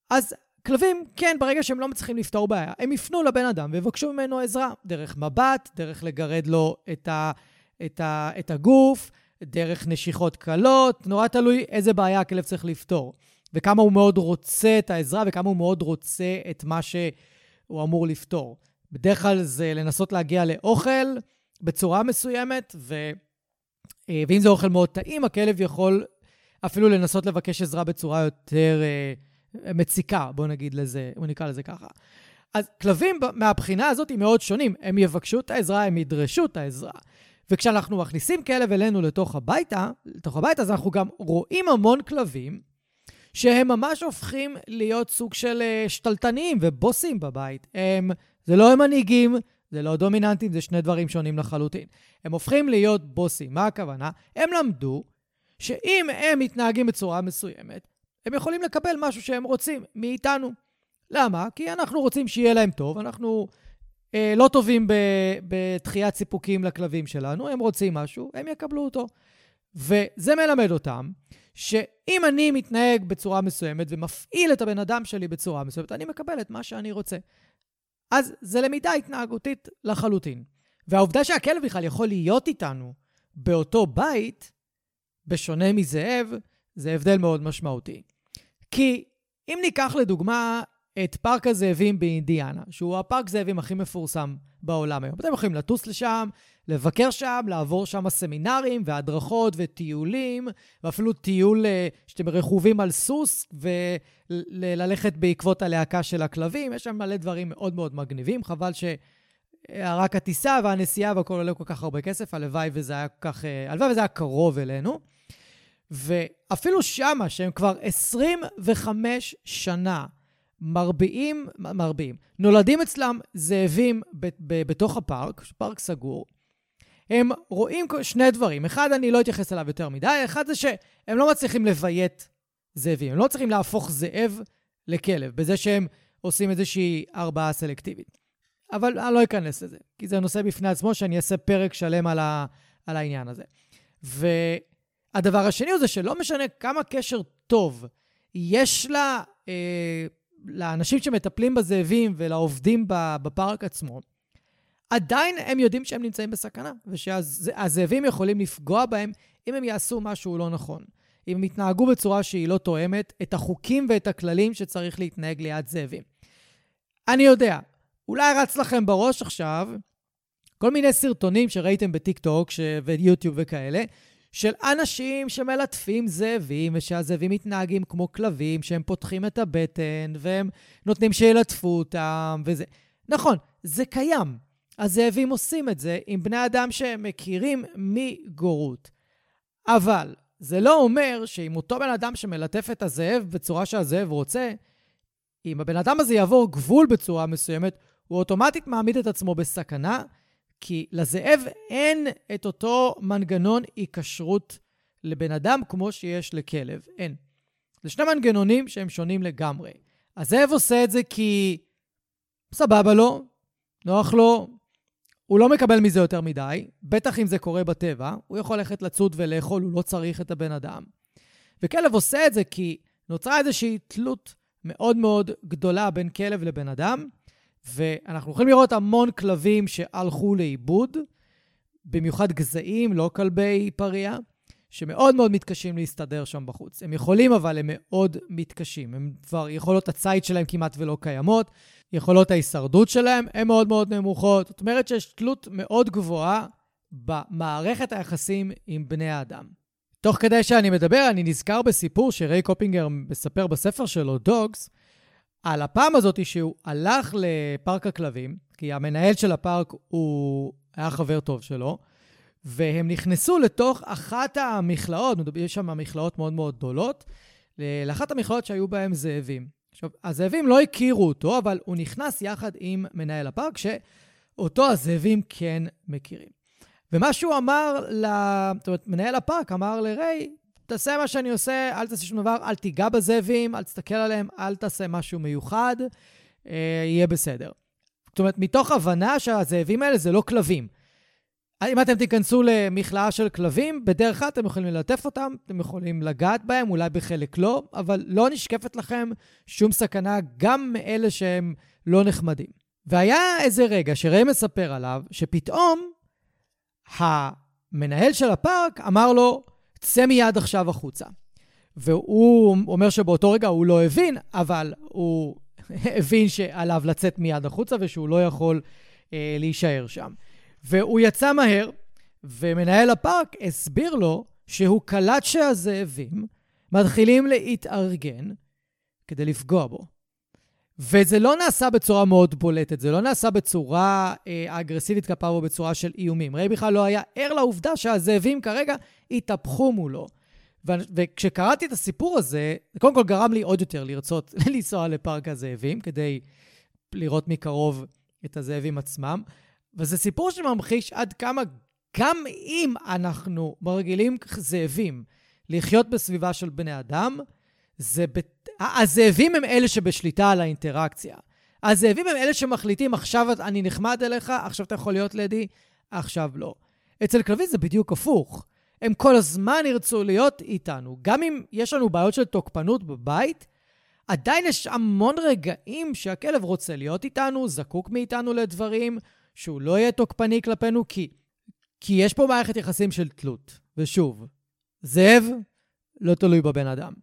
אז כלבים, כן, ברגע שהם לא מצליחים לפתור בעיה, הם יפנו לבן אדם ויבקשו ממנו עזרה, דרך מבט, דרך לגרד לו את, ה, את, ה, את הגוף, דרך נשיכות קלות, נורא תלוי איזה בעיה הכלב צריך לפתור, וכמה הוא מאוד רוצה את העזרה וכמה הוא מאוד רוצה את מה שהוא אמור לפתור. בדרך כלל זה לנסות להגיע לאוכל בצורה מסוימת, ו... אה, ואם זה אוכל מאוד טעים, הכלב יכול אפילו לנסות לבקש עזרה בצורה יותר uh, מציקה, בואו נגיד לזה, בואו נקרא לזה ככה. אז כלבים מהבחינה הזאת הם מאוד שונים. הם יבקשו את העזרה, הם ידרשו את העזרה. וכשאנחנו מכניסים כלב אלינו לתוך הביתה, לתוך הבית, אז אנחנו גם רואים המון כלבים שהם ממש הופכים להיות סוג של uh, שתלטניים ובוסים בבית. הם, זה לא הם מנהיגים, זה לא דומיננטים, זה שני דברים שונים לחלוטין. הם הופכים להיות בוסים. מה הכוונה? הם למדו שאם הם מתנהגים בצורה מסוימת, הם יכולים לקבל משהו שהם רוצים מאיתנו. למה? כי אנחנו רוצים שיהיה להם טוב, אנחנו אה, לא טובים בדחיית סיפוקים לכלבים שלנו, הם רוצים משהו, הם יקבלו אותו. וזה מלמד אותם שאם אני מתנהג בצורה מסוימת ומפעיל את הבן אדם שלי בצורה מסוימת, אני מקבל את מה שאני רוצה. אז זה למידה התנהגותית לחלוטין. והעובדה שהכלב בכלל יכול להיות איתנו באותו בית, בשונה מזאב, זה הבדל מאוד משמעותי. כי אם ניקח לדוגמה את פארק הזאבים באינדיאנה, שהוא הפארק זאבים הכי מפורסם בעולם היום. אתם יכולים לטוס לשם, לבקר שם, לעבור שם סמינרים והדרכות וטיולים, ואפילו טיול אה, שאתם רכובים על סוס וללכת בעקבות הלהקה של הכלבים. יש שם מלא דברים מאוד מאוד מגניבים, חבל ש... רק הטיסה והנסיעה והכל עולה כל כך הרבה כסף, הלוואי וזה היה כל כך... אה, הלוואי וזה היה קרוב אלינו. ואפילו שמה, שהם כבר 25 שנה מרביעים, מרביעים, נולדים אצלם זאבים ב, ב, בתוך הפארק, פארק סגור, הם רואים שני דברים. אחד, אני לא אתייחס אליו יותר מדי, אחד זה שהם לא מצליחים לביית זאבים, הם לא צריכים להפוך זאב לכלב, בזה שהם עושים איזושהי הרבעה סלקטיבית. אבל אני לא אכנס לזה, כי זה נושא בפני עצמו שאני אעשה פרק שלם על, ה, על העניין הזה. והדבר השני הוא זה שלא משנה כמה קשר טוב יש לה, אה, לאנשים שמטפלים בזאבים ולעובדים בפארק עצמו, עדיין הם יודעים שהם נמצאים בסכנה, ושהזאבים יכולים לפגוע בהם אם הם יעשו משהו לא נכון. אם הם יתנהגו בצורה שהיא לא תואמת את החוקים ואת הכללים שצריך להתנהג ליד זאבים. אני יודע, אולי רץ לכם בראש עכשיו כל מיני סרטונים שראיתם בטיק טוק ויוטיוב וכאלה, של אנשים שמלטפים זאבים, ושהזאבים מתנהגים כמו כלבים, שהם פותחים את הבטן, והם נותנים שילטפו אותם, וזה... נכון, זה קיים. הזאבים עושים את זה עם בני אדם שהם מכירים מגורות. אבל זה לא אומר שאם אותו בן אדם שמלטף את הזאב בצורה שהזאב רוצה, אם הבן אדם הזה יעבור גבול בצורה מסוימת, הוא אוטומטית מעמיד את עצמו בסכנה, כי לזאב אין את אותו מנגנון היקשרות לבן אדם כמו שיש לכלב. אין. זה שני מנגנונים שהם שונים לגמרי. הזאב עושה את זה כי סבבה לו, נוח לו, הוא לא מקבל מזה יותר מדי, בטח אם זה קורה בטבע, הוא יכול ללכת לצוד ולאכול, הוא לא צריך את הבן אדם. וכלב עושה את זה כי נוצרה איזושהי תלות מאוד מאוד גדולה בין כלב לבן אדם, ואנחנו יכולים לראות המון כלבים שהלכו לאיבוד, במיוחד גזעים, לא כלבי פריה, שמאוד מאוד מתקשים להסתדר שם בחוץ. הם יכולים, אבל הם מאוד מתקשים. הם כבר, יכולות הציד שלהם כמעט ולא קיימות, יכולות ההישרדות שלהם הן מאוד מאוד נמוכות. זאת אומרת שיש תלות מאוד גבוהה במערכת היחסים עם בני האדם. תוך כדי שאני מדבר, אני נזכר בסיפור שריי קופינגר מספר בספר שלו, דוגס, על הפעם הזאת שהוא הלך לפארק הכלבים, כי המנהל של הפארק הוא היה חבר טוב שלו, והם נכנסו לתוך אחת המכלאות, יש שם מכלאות מאוד מאוד גדולות, לאחת המכלאות שהיו בהן זאבים. עכשיו, הזאבים לא הכירו אותו, אבל הוא נכנס יחד עם מנהל הפארק, שאותו הזאבים כן מכירים. ומה שהוא אמר, ל... זאת אומרת, מנהל הפארק אמר לריי, תעשה מה שאני עושה, אל תעשה שום דבר, אל תיגע בזאבים, אל תסתכל עליהם, אל תעשה משהו מיוחד, אה, יהיה בסדר. זאת אומרת, מתוך הבנה שהזאבים האלה זה לא כלבים. אם אתם תיכנסו למכלאה של כלבים, בדרך כלל אתם יכולים ללטף אותם, אתם יכולים לגעת בהם, אולי בחלק לא, אבל לא נשקפת לכם שום סכנה, גם מאלה שהם לא נחמדים. והיה איזה רגע שריי מספר עליו, שפתאום המנהל של הפארק אמר לו, צא מיד עכשיו החוצה. והוא אומר שבאותו רגע הוא לא הבין, אבל הוא הבין שעליו לצאת מיד החוצה ושהוא לא יכול אה, להישאר שם. והוא יצא מהר, ומנהל הפארק הסביר לו שהוא קלט שהזאבים מתחילים להתארגן כדי לפגוע בו. וזה לא נעשה בצורה מאוד בולטת, זה לא נעשה בצורה אה, אגרסיבית כלפיו או בצורה של איומים. ריי בכלל לא היה ער לעובדה שהזאבים כרגע התהפכו מולו. ו- וכשקראתי את הסיפור הזה, זה קודם כל גרם לי עוד יותר לרצות לנסוע לפארק הזאבים, כדי לראות מקרוב את הזאבים עצמם. וזה סיפור שממחיש עד כמה, גם אם אנחנו מרגילים זאבים לחיות בסביבה של בני אדם, זה ב... הזאבים הם אלה שבשליטה על האינטראקציה. הזאבים הם אלה שמחליטים, עכשיו אני נחמד אליך, עכשיו אתה יכול להיות לידי, עכשיו לא. אצל כלבים זה בדיוק הפוך. הם כל הזמן ירצו להיות איתנו. גם אם יש לנו בעיות של תוקפנות בבית, עדיין יש המון רגעים שהכלב רוצה להיות איתנו, זקוק מאיתנו לדברים, שהוא לא יהיה תוקפני כלפינו, כי, כי יש פה מערכת יחסים של תלות. ושוב, זאב לא תלוי בבן אדם.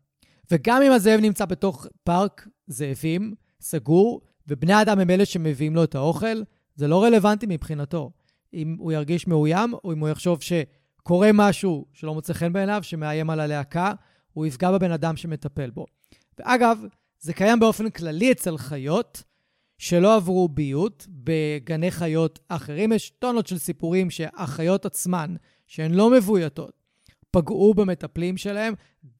וגם אם הזאב נמצא בתוך פארק זאבים סגור, ובני אדם הם אלה שמביאים לו את האוכל, זה לא רלוונטי מבחינתו. אם הוא ירגיש מאוים, או אם הוא יחשוב שקורה משהו שלא מוצא חן בעיניו, שמאיים על הלהקה, הוא יפגע בבן אדם שמטפל בו. ואגב, זה קיים באופן כללי אצל חיות, שלא עברו ביות בגני חיות אחרים. יש טונות של סיפורים שהחיות עצמן, שהן לא מבויתות, פגעו במטפלים שלהם,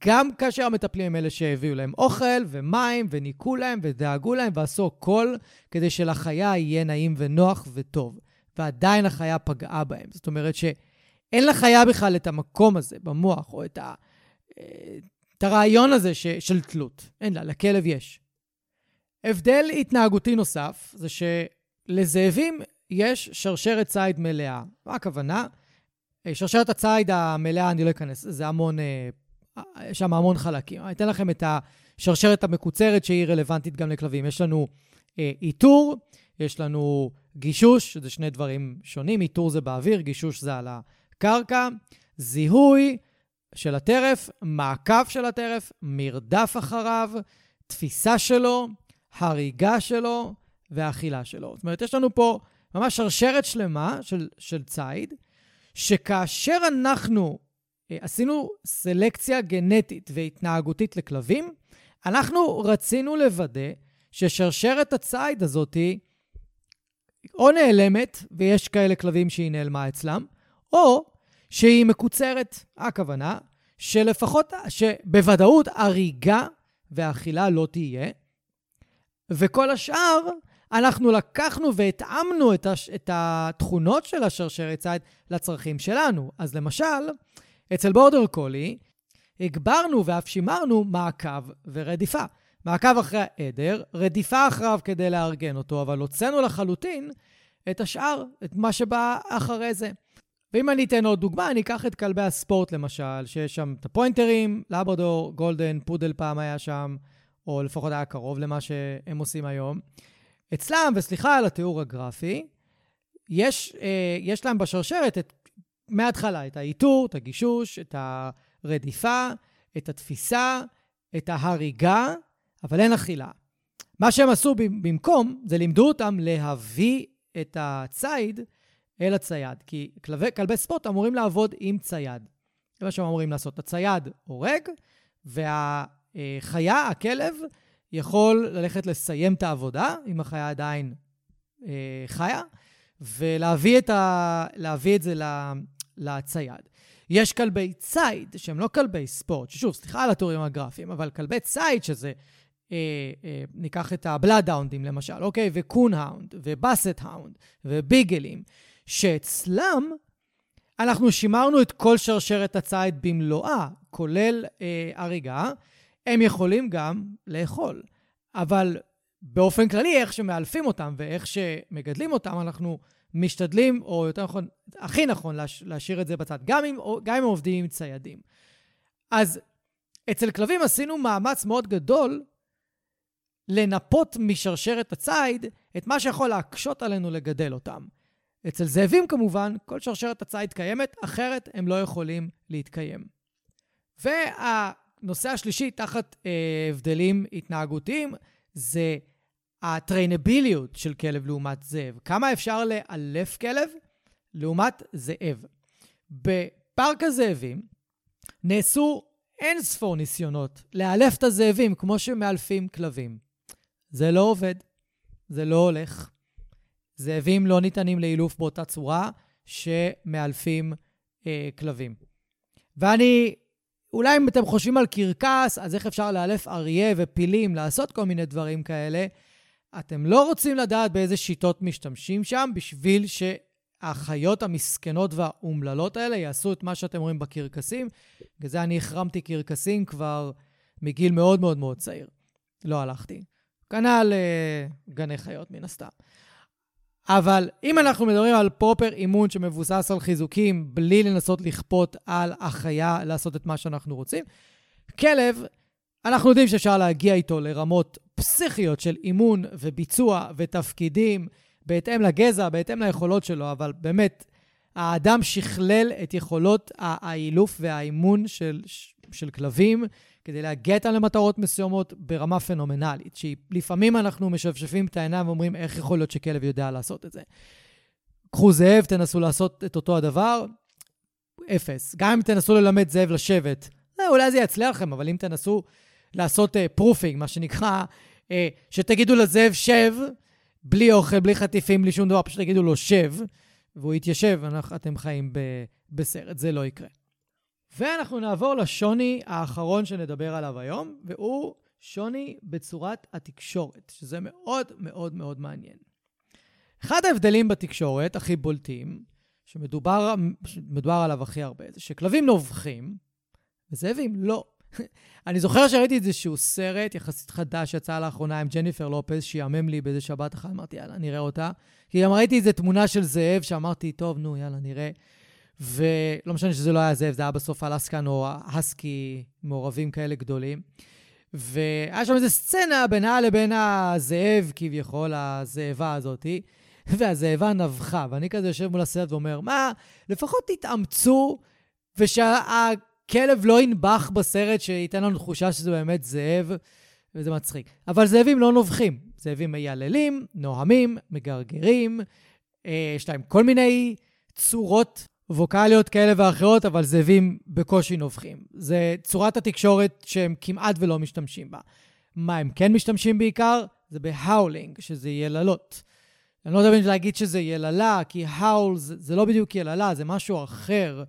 גם כאשר המטפלים הם אלה שהביאו להם אוכל ומים וניקו להם ודאגו להם ועשו הכל כדי שלחיה יהיה נעים ונוח וטוב. ועדיין החיה פגעה בהם. זאת אומרת שאין לחיה בכלל את המקום הזה במוח, או את, ה, את הרעיון הזה ש, של תלות. אין לה, לכלב יש. הבדל התנהגותי נוסף זה שלזאבים יש שרשרת ציד מלאה. מה הכוונה? אה, שרשרת הציד המלאה, אני לא אכנס, זה המון, אה, יש שם המון חלקים. אני אתן לכם את השרשרת המקוצרת שהיא רלוונטית גם לכלבים. יש לנו אה, איתור, יש לנו גישוש, שזה שני דברים שונים. איתור זה באוויר, גישוש זה על הקרקע. זיהוי של הטרף, מעקב של הטרף, מרדף אחריו, תפיסה שלו, הריגה שלו והאכילה שלו. זאת אומרת, יש לנו פה ממש שרשרת שלמה של, של ציד, שכאשר אנחנו אה, עשינו סלקציה גנטית והתנהגותית לכלבים, אנחנו רצינו לוודא ששרשרת הציד הזאת או נעלמת, ויש כאלה כלבים שהיא נעלמה אצלם, או שהיא מקוצרת. הכוונה שלפחות, שבוודאות הריגה והאכילה לא תהיה, וכל השאר, אנחנו לקחנו והתאמנו את, הש... את התכונות של השרשרת ציד לצרכים שלנו. אז למשל, אצל בורדר קולי, הגברנו ואף שימרנו מעקב ורדיפה. מעקב אחרי העדר, רדיפה אחריו כדי לארגן אותו, אבל הוצאנו לחלוטין את השאר, את מה שבא אחרי זה. ואם אני אתן עוד דוגמה, אני אקח את כלבי הספורט למשל, שיש שם את הפוינטרים, לברדור, גולדן, פודל פעם היה שם, או לפחות היה קרוב למה שהם עושים היום. אצלם, וסליחה על התיאור הגרפי, יש, אה, יש להם בשרשרת את, מההתחלה את האיתור, את הגישוש, את הרדיפה, את התפיסה, את ההריגה, אבל אין אכילה. מה שהם עשו במקום, זה לימדו אותם להביא את הציד אל הצייד. כי כלבי, כלבי ספורט אמורים לעבוד עם צייד. זה מה שהם אמורים לעשות. הצייד הורג, והחיה, הכלב, יכול ללכת לסיים את העבודה, אם החיה עדיין אה, חיה, ולהביא את, ה... את זה לצייד. יש כלבי ציד, שהם לא כלבי ספורט, ששוב, סליחה על התיאורים הגרפיים, אבל כלבי ציד, שזה, אה, אה, ניקח את הבלאדהאונדים למשל, אוקיי? ו coonhound, ו basset hound, וביגלים, שאצלם אנחנו שימרנו את כל שרשרת הציד במלואה, כולל אה, הריגה. הם יכולים גם לאכול, אבל באופן כללי, איך שמאלפים אותם ואיך שמגדלים אותם, אנחנו משתדלים, או יותר נכון, הכי נכון להש, להשאיר את זה בצד, גם אם, גם אם עובדים עם ציידים. אז אצל כלבים עשינו מאמץ מאוד גדול לנפות משרשרת הציד את מה שיכול להקשות עלינו לגדל אותם. אצל זאבים כמובן, כל שרשרת הציד קיימת, אחרת הם לא יכולים להתקיים. והנושא השלישי, תחת אה, הבדלים התנהגותיים, זה הטריינביליות של כלב לעומת זאב. כמה אפשר לאלף כלב לעומת זאב. בפארק הזאבים נעשו אין ספור ניסיונות לאלף את הזאבים כמו שמאלפים כלבים. זה לא עובד, זה לא הולך. זאבים לא ניתנים לאילוף באותה צורה שמאלפים אה, כלבים. ואני, אולי אם אתם חושבים על קרקס, אז איך אפשר לאלף אריה ופילים, לעשות כל מיני דברים כאלה? אתם לא רוצים לדעת באיזה שיטות משתמשים שם בשביל שהחיות המסכנות והאומללות האלה יעשו את מה שאתם רואים בקרקסים. בגלל זה אני החרמתי קרקסים כבר מגיל מאוד מאוד מאוד צעיר. לא הלכתי. כנ"ל אה, גני חיות, מן הסתם. אבל אם אנחנו מדברים על פרופר אימון שמבוסס על חיזוקים, בלי לנסות לכפות על החיה לעשות את מה שאנחנו רוצים, כלב, אנחנו יודעים שאפשר להגיע איתו לרמות פסיכיות של אימון וביצוע ותפקידים בהתאם לגזע, בהתאם ליכולות שלו, אבל באמת, האדם שכלל את יכולות האילוף והאימון של, של כלבים כדי להגיע איתם למטרות מסוימות ברמה פנומנלית, שלפעמים אנחנו משפשפים את העיניים ואומרים, איך יכול להיות שכלב יודע לעשות את זה? קחו זאב, תנסו לעשות את אותו הדבר, אפס. גם אם תנסו ללמד זאב לשבת, אה, אולי זה יצליח לכם, אבל אם תנסו לעשות proofing, אה, מה שנקרא, אה, שתגידו לזאב שב, בלי אוכל, בלי חטיפים, בלי שום דבר, פשוט תגידו לו שב, והוא יתיישב, אתם חיים ב- בסרט, זה לא יקרה. ואנחנו נעבור לשוני האחרון שנדבר עליו היום, והוא שוני בצורת התקשורת, שזה מאוד מאוד מאוד מעניין. אחד ההבדלים בתקשורת הכי בולטים, שמדובר עליו הכי הרבה, זה שכלבים נובחים, וזאבים לא. אני זוכר שראיתי איזשהו סרט יחסית חדש שיצא לאחרונה עם ג'ניפר לופז, שיאמם לי באיזה שבת אחת, אמרתי, יאללה, נראה אותה. כי גם ראיתי איזו תמונה של זאב, שאמרתי, טוב, נו, יאללה, נראה. ולא משנה שזה לא היה זאב, זה היה בסוף אלסקן או הסקי, מעורבים כאלה גדולים. והיה שם איזו סצנה בינה לבין הזאב, כביכול, הזאבה הזאתי, והזאבה נבחה. ואני כזה יושב מול הסרט ואומר, מה, לפחות תתאמצו, ושהכלב לא ינבח בסרט, שייתן לנו תחושה שזה באמת זאב, וזה מצחיק. אבל זאבים לא נובחים. זאבים מייללים, נוהמים, מגרגרים, אה, יש להם כל מיני צורות ווקאליות כאלה ואחרות, אבל זאבים בקושי נובחים. זה צורת התקשורת שהם כמעט ולא משתמשים בה. מה הם כן משתמשים בעיקר? זה בהאולינג, שזה יללות. אני לא יודע אם להגיד שזה יללה, כי האול זה, זה לא בדיוק יללה, זה משהו אחר.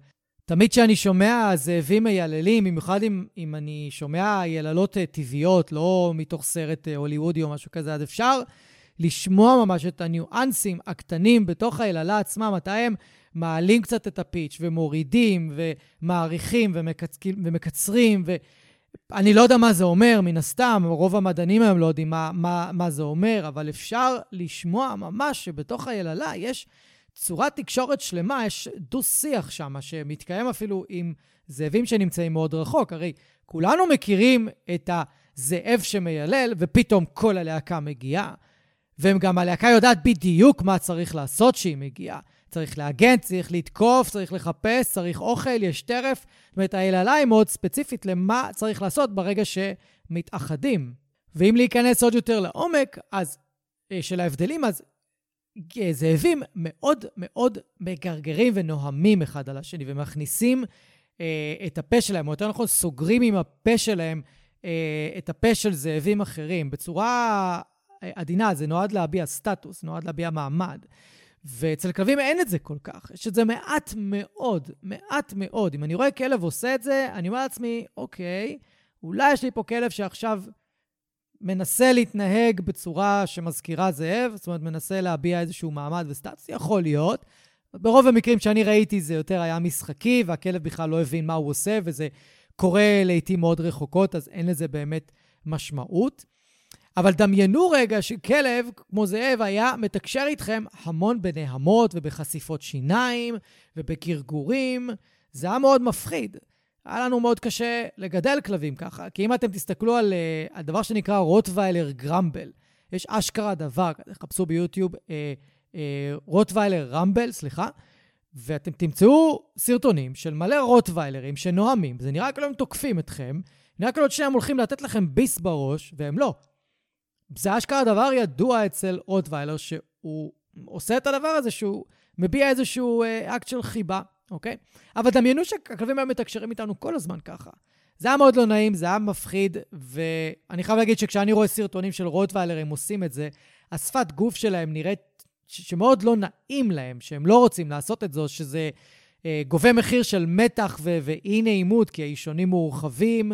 תמיד כשאני שומע זאבים מייללים, במיוחד אם, אם אני שומע יללות אה, טבעיות, לא מתוך סרט אה, הוליוודי או משהו כזה, אז אפשר לשמוע ממש את הניואנסים הקטנים בתוך היללה עצמה, מתי הם מעלים קצת את הפיץ' ומורידים ומעריכים ומקצ... ומקצרים אני לא יודע מה זה אומר, מן הסתם, רוב המדענים היום לא יודעים מה, מה, מה זה אומר, אבל אפשר לשמוע ממש שבתוך היללה יש צורת תקשורת שלמה, יש דו-שיח שם, שמתקיים אפילו עם זאבים שנמצאים מאוד רחוק. הרי כולנו מכירים את הזאב שמיילל, ופתאום כל הלהקה מגיעה. וגם הלהקה יודעת בדיוק מה צריך לעשות כשהיא מגיעה. צריך להגן, צריך לתקוף, צריך לחפש, צריך אוכל, יש טרף. זאת אומרת, היללה היא מאוד ספציפית למה צריך לעשות ברגע שמתאחדים. ואם להיכנס עוד יותר לעומק, אז, אה, של ההבדלים, אז זאבים מאוד מאוד מגרגרים ונוהמים אחד על השני, ומכניסים אה, את הפה שלהם, או יותר נכון, סוגרים עם הפה שלהם אה, את הפה של זאבים אחרים בצורה אה, עדינה, זה נועד להביע סטטוס, נועד להביע מעמד. ואצל כלבים אין את זה כל כך. יש את זה מעט מאוד, מעט מאוד. אם אני רואה כלב עושה את זה, אני אומר לעצמי, אוקיי, אולי יש לי פה כלב שעכשיו מנסה להתנהג בצורה שמזכירה זאב, זאת אומרת, מנסה להביע איזשהו מעמד וסטטוס, יכול להיות. ברוב המקרים שאני ראיתי זה יותר היה משחקי, והכלב בכלל לא הבין מה הוא עושה, וזה קורה לעיתים מאוד רחוקות, אז אין לזה באמת משמעות. אבל דמיינו רגע שכלב, כמו זאב, היה מתקשר איתכם המון בנהמות ובחשיפות שיניים ובגרגורים. זה היה מאוד מפחיד. היה לנו מאוד קשה לגדל כלבים ככה, כי אם אתם תסתכלו על, uh, על דבר שנקרא רוטוויילר גרמבל, יש אשכרה דבר חפשו ביוטיוב אה, אה, רוטוויילר רמבל, סליחה, ואתם תמצאו סרטונים של מלא רוטוויילרים שנואמים, זה נראה כאילו הם תוקפים אתכם, נראה כאילו שניהם הולכים לתת לכם ביס בראש, והם לא. זה אשכרה דבר ידוע אצל רוטוויילר, שהוא עושה את הדבר הזה, שהוא מביע איזשהו אה, אקט של חיבה, אוקיי? אבל דמיינו שהכלבים האלה מתקשרים איתנו כל הזמן ככה. זה היה מאוד לא נעים, זה היה מפחיד, ואני חייב להגיד שכשאני רואה סרטונים של רוטוויילרים עושים את זה, השפת גוף שלהם נראית שמאוד לא נעים להם, שהם לא רוצים לעשות את זו, שזה אה, גובה מחיר של מתח ו- ואי נעימות, כי האישונים מורחבים,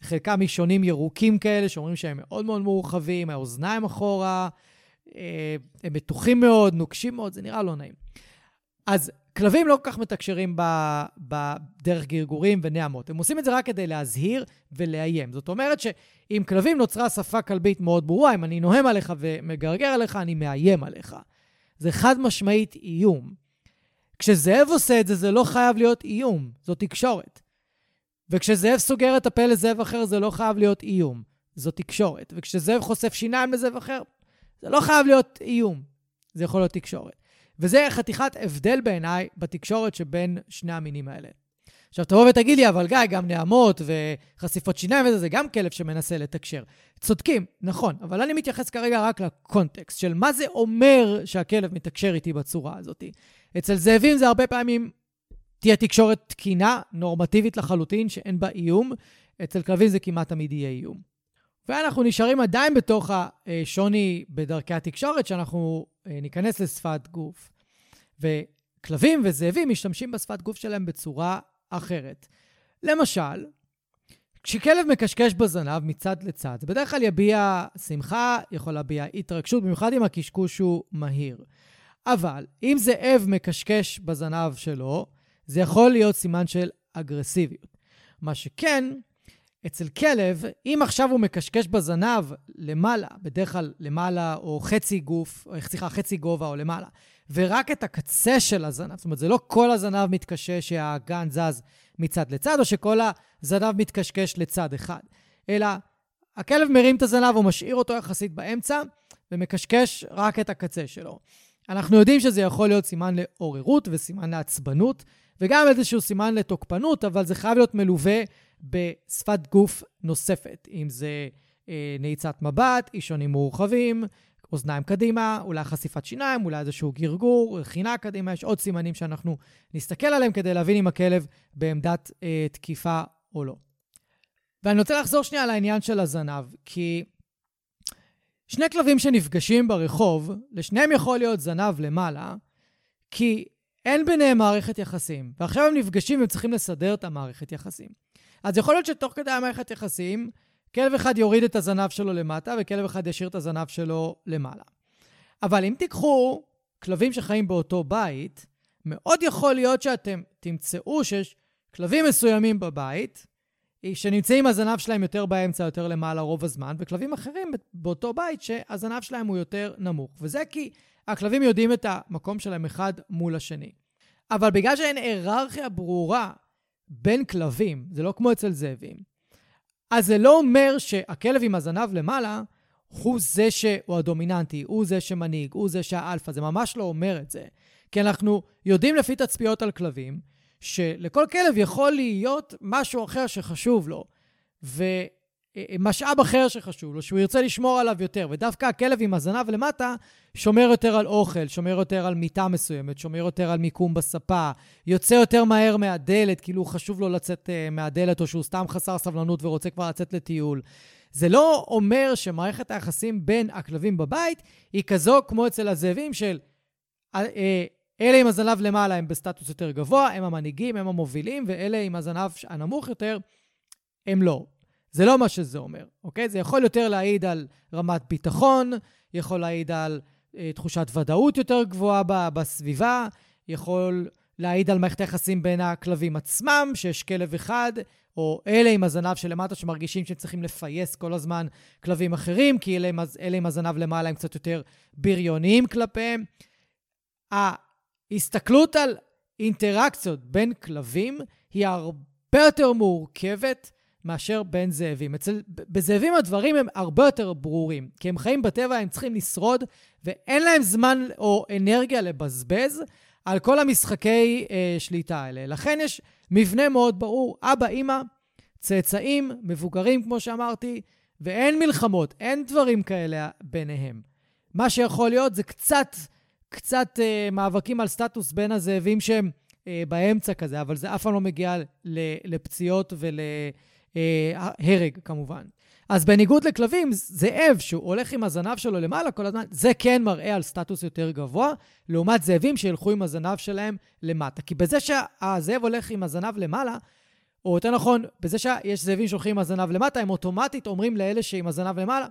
חלקם אישונים ירוקים כאלה, שאומרים שהם מאוד מאוד מורחבים, האוזניים אחורה, אה, הם מתוחים מאוד, נוקשים מאוד, זה נראה לא נעים. אז כלבים לא כל כך מתקשרים בדרך גרגורים ונעמות. הם עושים את זה רק כדי להזהיר ולאיים. זאת אומרת שעם כלבים נוצרה שפה כלבית מאוד ברורה, אם אני נוהם עליך ומגרגר עליך, אני מאיים עליך. זה חד משמעית איום. כשזאב עושה את זה, זה לא חייב להיות איום, זו תקשורת. וכשזאב סוגר את הפה לזאב אחר, זה לא חייב להיות איום, זו תקשורת. וכשזאב חושף שיניים לזאב אחר, זה לא חייב להיות איום, זה יכול להיות תקשורת. וזה חתיכת הבדל בעיניי בתקשורת שבין שני המינים האלה. עכשיו, תבוא ותגיד לי, אבל גיא, גם נעמות וחשיפות שיניים וזה, זה גם כלב שמנסה לתקשר. צודקים, נכון, אבל אני מתייחס כרגע רק לקונטקסט של מה זה אומר שהכלב מתקשר איתי בצורה הזאת. אצל זאבים זה הרבה פעמים תהיה תקשורת תקינה, נורמטיבית לחלוטין, שאין בה איום. אצל כלבים זה כמעט תמיד יהיה איום. ואנחנו נשארים עדיין בתוך השוני בדרכי התקשורת, שאנחנו אה, ניכנס לשפת גוף. וכלבים וזאבים משתמשים בשפת גוף שלהם בצורה אחרת. למשל, כשכלב מקשקש בזנב מצד לצד, זה בדרך כלל יביע שמחה, יכול להביע התרגשות, במיוחד אם הקשקוש הוא מהיר. אבל אם זאב מקשקש בזנב שלו, זה יכול להיות סימן של אגרסיביות. מה שכן, אצל כלב, אם עכשיו הוא מקשקש בזנב למעלה, בדרך כלל למעלה או חצי גוף, או סליחה, חצי גובה או למעלה, ורק את הקצה של הזנב, זאת אומרת, זה לא כל הזנב מתקשש שהאגן זז מצד לצד, או שכל הזנב מתקשקש לצד אחד, אלא הכלב מרים את הזנב, הוא משאיר אותו יחסית באמצע, ומקשקש רק את הקצה שלו. אנחנו יודעים שזה יכול להיות סימן לעוררות וסימן לעצבנות, וגם איזשהו סימן לתוקפנות, אבל זה חייב להיות מלווה בשפת גוף נוספת, אם זה אה, נעיצת מבט, אישונים מורחבים, אוזניים קדימה, אולי חשיפת שיניים, אולי איזשהו גרגור, רכינה קדימה, יש עוד סימנים שאנחנו נסתכל עליהם כדי להבין אם הכלב בעמדת אה, תקיפה או לא. ואני רוצה לחזור שנייה לעניין של הזנב, כי שני כלבים שנפגשים ברחוב, לשניהם יכול להיות זנב למעלה, כי אין ביניהם מערכת יחסים, ועכשיו הם נפגשים והם צריכים לסדר את המערכת יחסים. אז יכול להיות שתוך כדי המערכת יחסים, כלב אחד יוריד את הזנב שלו למטה, וכלב אחד ישאיר את הזנב שלו למעלה. אבל אם תיקחו כלבים שחיים באותו בית, מאוד יכול להיות שאתם תמצאו שיש כלבים מסוימים בבית, שנמצאים הזנב שלהם יותר באמצע, יותר למעלה רוב הזמן, וכלבים אחרים באותו בית שהזנב שלהם הוא יותר נמוך. וזה כי הכלבים יודעים את המקום שלהם אחד מול השני. אבל בגלל שאין היררכיה ברורה בין כלבים, זה לא כמו אצל זאבים, אז זה לא אומר שהכלב עם הזנב למעלה הוא זה שהוא הדומיננטי, הוא זה שמנהיג, הוא זה שהאלפא, זה ממש לא אומר את זה. כי אנחנו יודעים לפי תצפיות על כלבים, שלכל כלב יכול להיות משהו אחר שחשוב לו, ומשאב אחר שחשוב לו, שהוא ירצה לשמור עליו יותר, ודווקא הכלב עם הזנב למטה שומר יותר על אוכל, שומר יותר על מיטה מסוימת, שומר יותר על מיקום בספה, יוצא יותר מהר מהדלת, כאילו חשוב לו לצאת uh, מהדלת, או שהוא סתם חסר סבלנות ורוצה כבר לצאת לטיול. זה לא אומר שמערכת היחסים בין הכלבים בבית היא כזו כמו אצל הזאבים של אה, אלה עם הזנב למעלה הם בסטטוס יותר גבוה, הם המנהיגים, הם המובילים, ואלה עם הזנב הנמוך יותר, הם לא. זה לא מה שזה אומר, אוקיי? זה יכול יותר להעיד על רמת ביטחון, יכול להעיד על אה, תחושת ודאות יותר גבוהה בסביבה, יכול להעיד על מערכת היחסים בין הכלבים עצמם, שיש כלב אחד, או אלה עם הזנב שלמטה שמרגישים שהם צריכים לפייס כל הזמן כלבים אחרים, כי אלה אלה עם הזנב למעלה הם קצת יותר בריוניים כלפיהם. ההסתכלות על אינטראקציות בין כלבים היא הרבה יותר מורכבת מאשר בין זאבים. אצל, בזאבים הדברים הם הרבה יותר ברורים, כי הם חיים בטבע, הם צריכים לשרוד, ואין להם זמן או אנרגיה לבזבז על כל המשחקי אה, שליטה האלה. לכן יש מבנה מאוד ברור, אבא, אימא, צאצאים, מבוגרים, כמו שאמרתי, ואין מלחמות, אין דברים כאלה ביניהם. מה שיכול להיות זה קצת, קצת אה, מאבקים על סטטוס בין הזאבים שהם אה, באמצע כזה, אבל זה אף פעם לא מגיע לפציעות ולהרג, אה, כמובן. אז בניגוד לכלבים, זאב שהוא הולך עם הזנב שלו למעלה כל הזמן, זה כן מראה על סטטוס יותר גבוה, לעומת זאבים שילכו עם הזנב שלהם למטה. כי בזה שהזאב הולך עם הזנב למעלה, או יותר נכון, בזה שיש זאבים שהולכים עם הזנב למטה, הם אוטומטית אומרים לאלה שעם הזנב למעלה,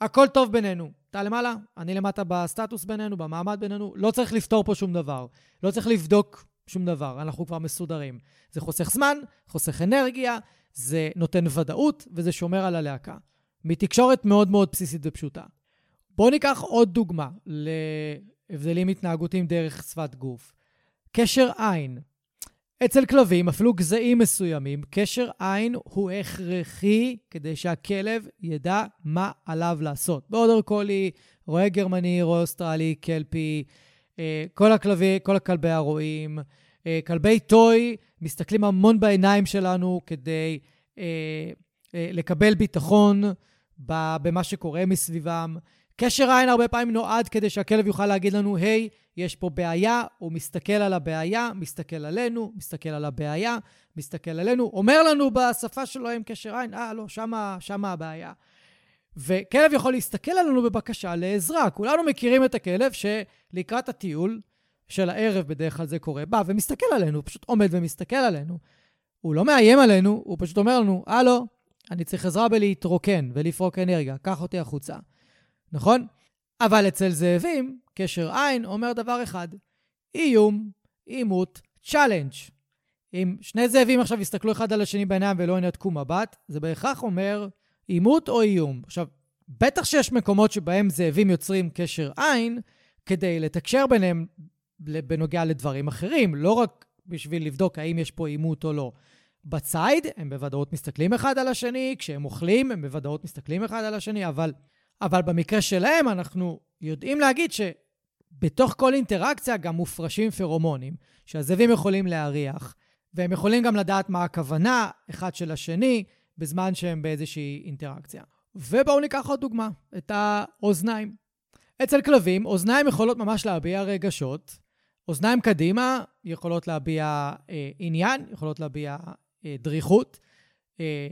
הכל טוב בינינו. אתה למעלה, אני למטה בסטטוס בינינו, במעמד בינינו, לא צריך לפתור פה שום דבר. לא צריך לבדוק שום דבר, אנחנו כבר מסודרים. זה חוסך זמן, חוסך אנרגיה, זה נותן ודאות וזה שומר על הלהקה. מתקשורת מאוד מאוד בסיסית ופשוטה. בואו ניקח עוד דוגמה להבדלים התנהגותיים דרך שפת גוף. קשר עין. אצל כלבים, אפילו גזעים מסוימים, קשר עין הוא הכרחי כדי שהכלב ידע מה עליו לעשות. באודר קולי, רועה גרמני, רועה אוסטרלי, קלפי, אה, כל הכלבי, כל הכלבי הרועים, אה, כלבי טוי מסתכלים המון בעיניים שלנו כדי אה, אה, לקבל ביטחון במה שקורה מסביבם. קשר עין הרבה פעמים נועד כדי שהכלב יוכל להגיד לנו, היי, hey, יש פה בעיה, הוא מסתכל על הבעיה, מסתכל עלינו, מסתכל על הבעיה, מסתכל עלינו, אומר לנו בשפה שלו עם קשר עין, אה, לא, שמה, שמה הבעיה. וכלב יכול להסתכל עלינו בבקשה לעזרה. כולנו מכירים את הכלב שלקראת הטיול, של הערב, בדרך כלל זה קורה, בא ומסתכל עלינו, פשוט עומד ומסתכל עלינו. הוא לא מאיים עלינו, הוא פשוט אומר לנו, הלו, אני צריך עזרה בלהתרוקן ולפרוק אנרגיה, קח אותי החוצה. נכון? אבל אצל זאבים, קשר עין אומר דבר אחד, איום, עימות, challenge. אם שני זאבים עכשיו יסתכלו אחד על השני בעיניים ולא ינתקו מבט, זה בהכרח אומר עימות או איום. עכשיו, בטח שיש מקומות שבהם זאבים יוצרים קשר עין כדי לתקשר ביניהם בנוגע לדברים אחרים, לא רק בשביל לבדוק האם יש פה עימות או לא. בציד הם בוודאות מסתכלים אחד על השני, כשהם אוכלים הם בוודאות מסתכלים אחד על השני, אבל, אבל במקרה שלהם אנחנו יודעים להגיד שבתוך כל אינטראקציה גם מופרשים פרומונים, שהזאבים יכולים להריח, והם יכולים גם לדעת מה הכוונה אחד של השני בזמן שהם באיזושהי אינטראקציה. ובואו ניקח עוד דוגמה, את האוזניים. אצל כלבים, אוזניים יכולות ממש להביע רגשות, אוזניים קדימה יכולות להביע אה, עניין, יכולות להביע אה, דריכות, אה,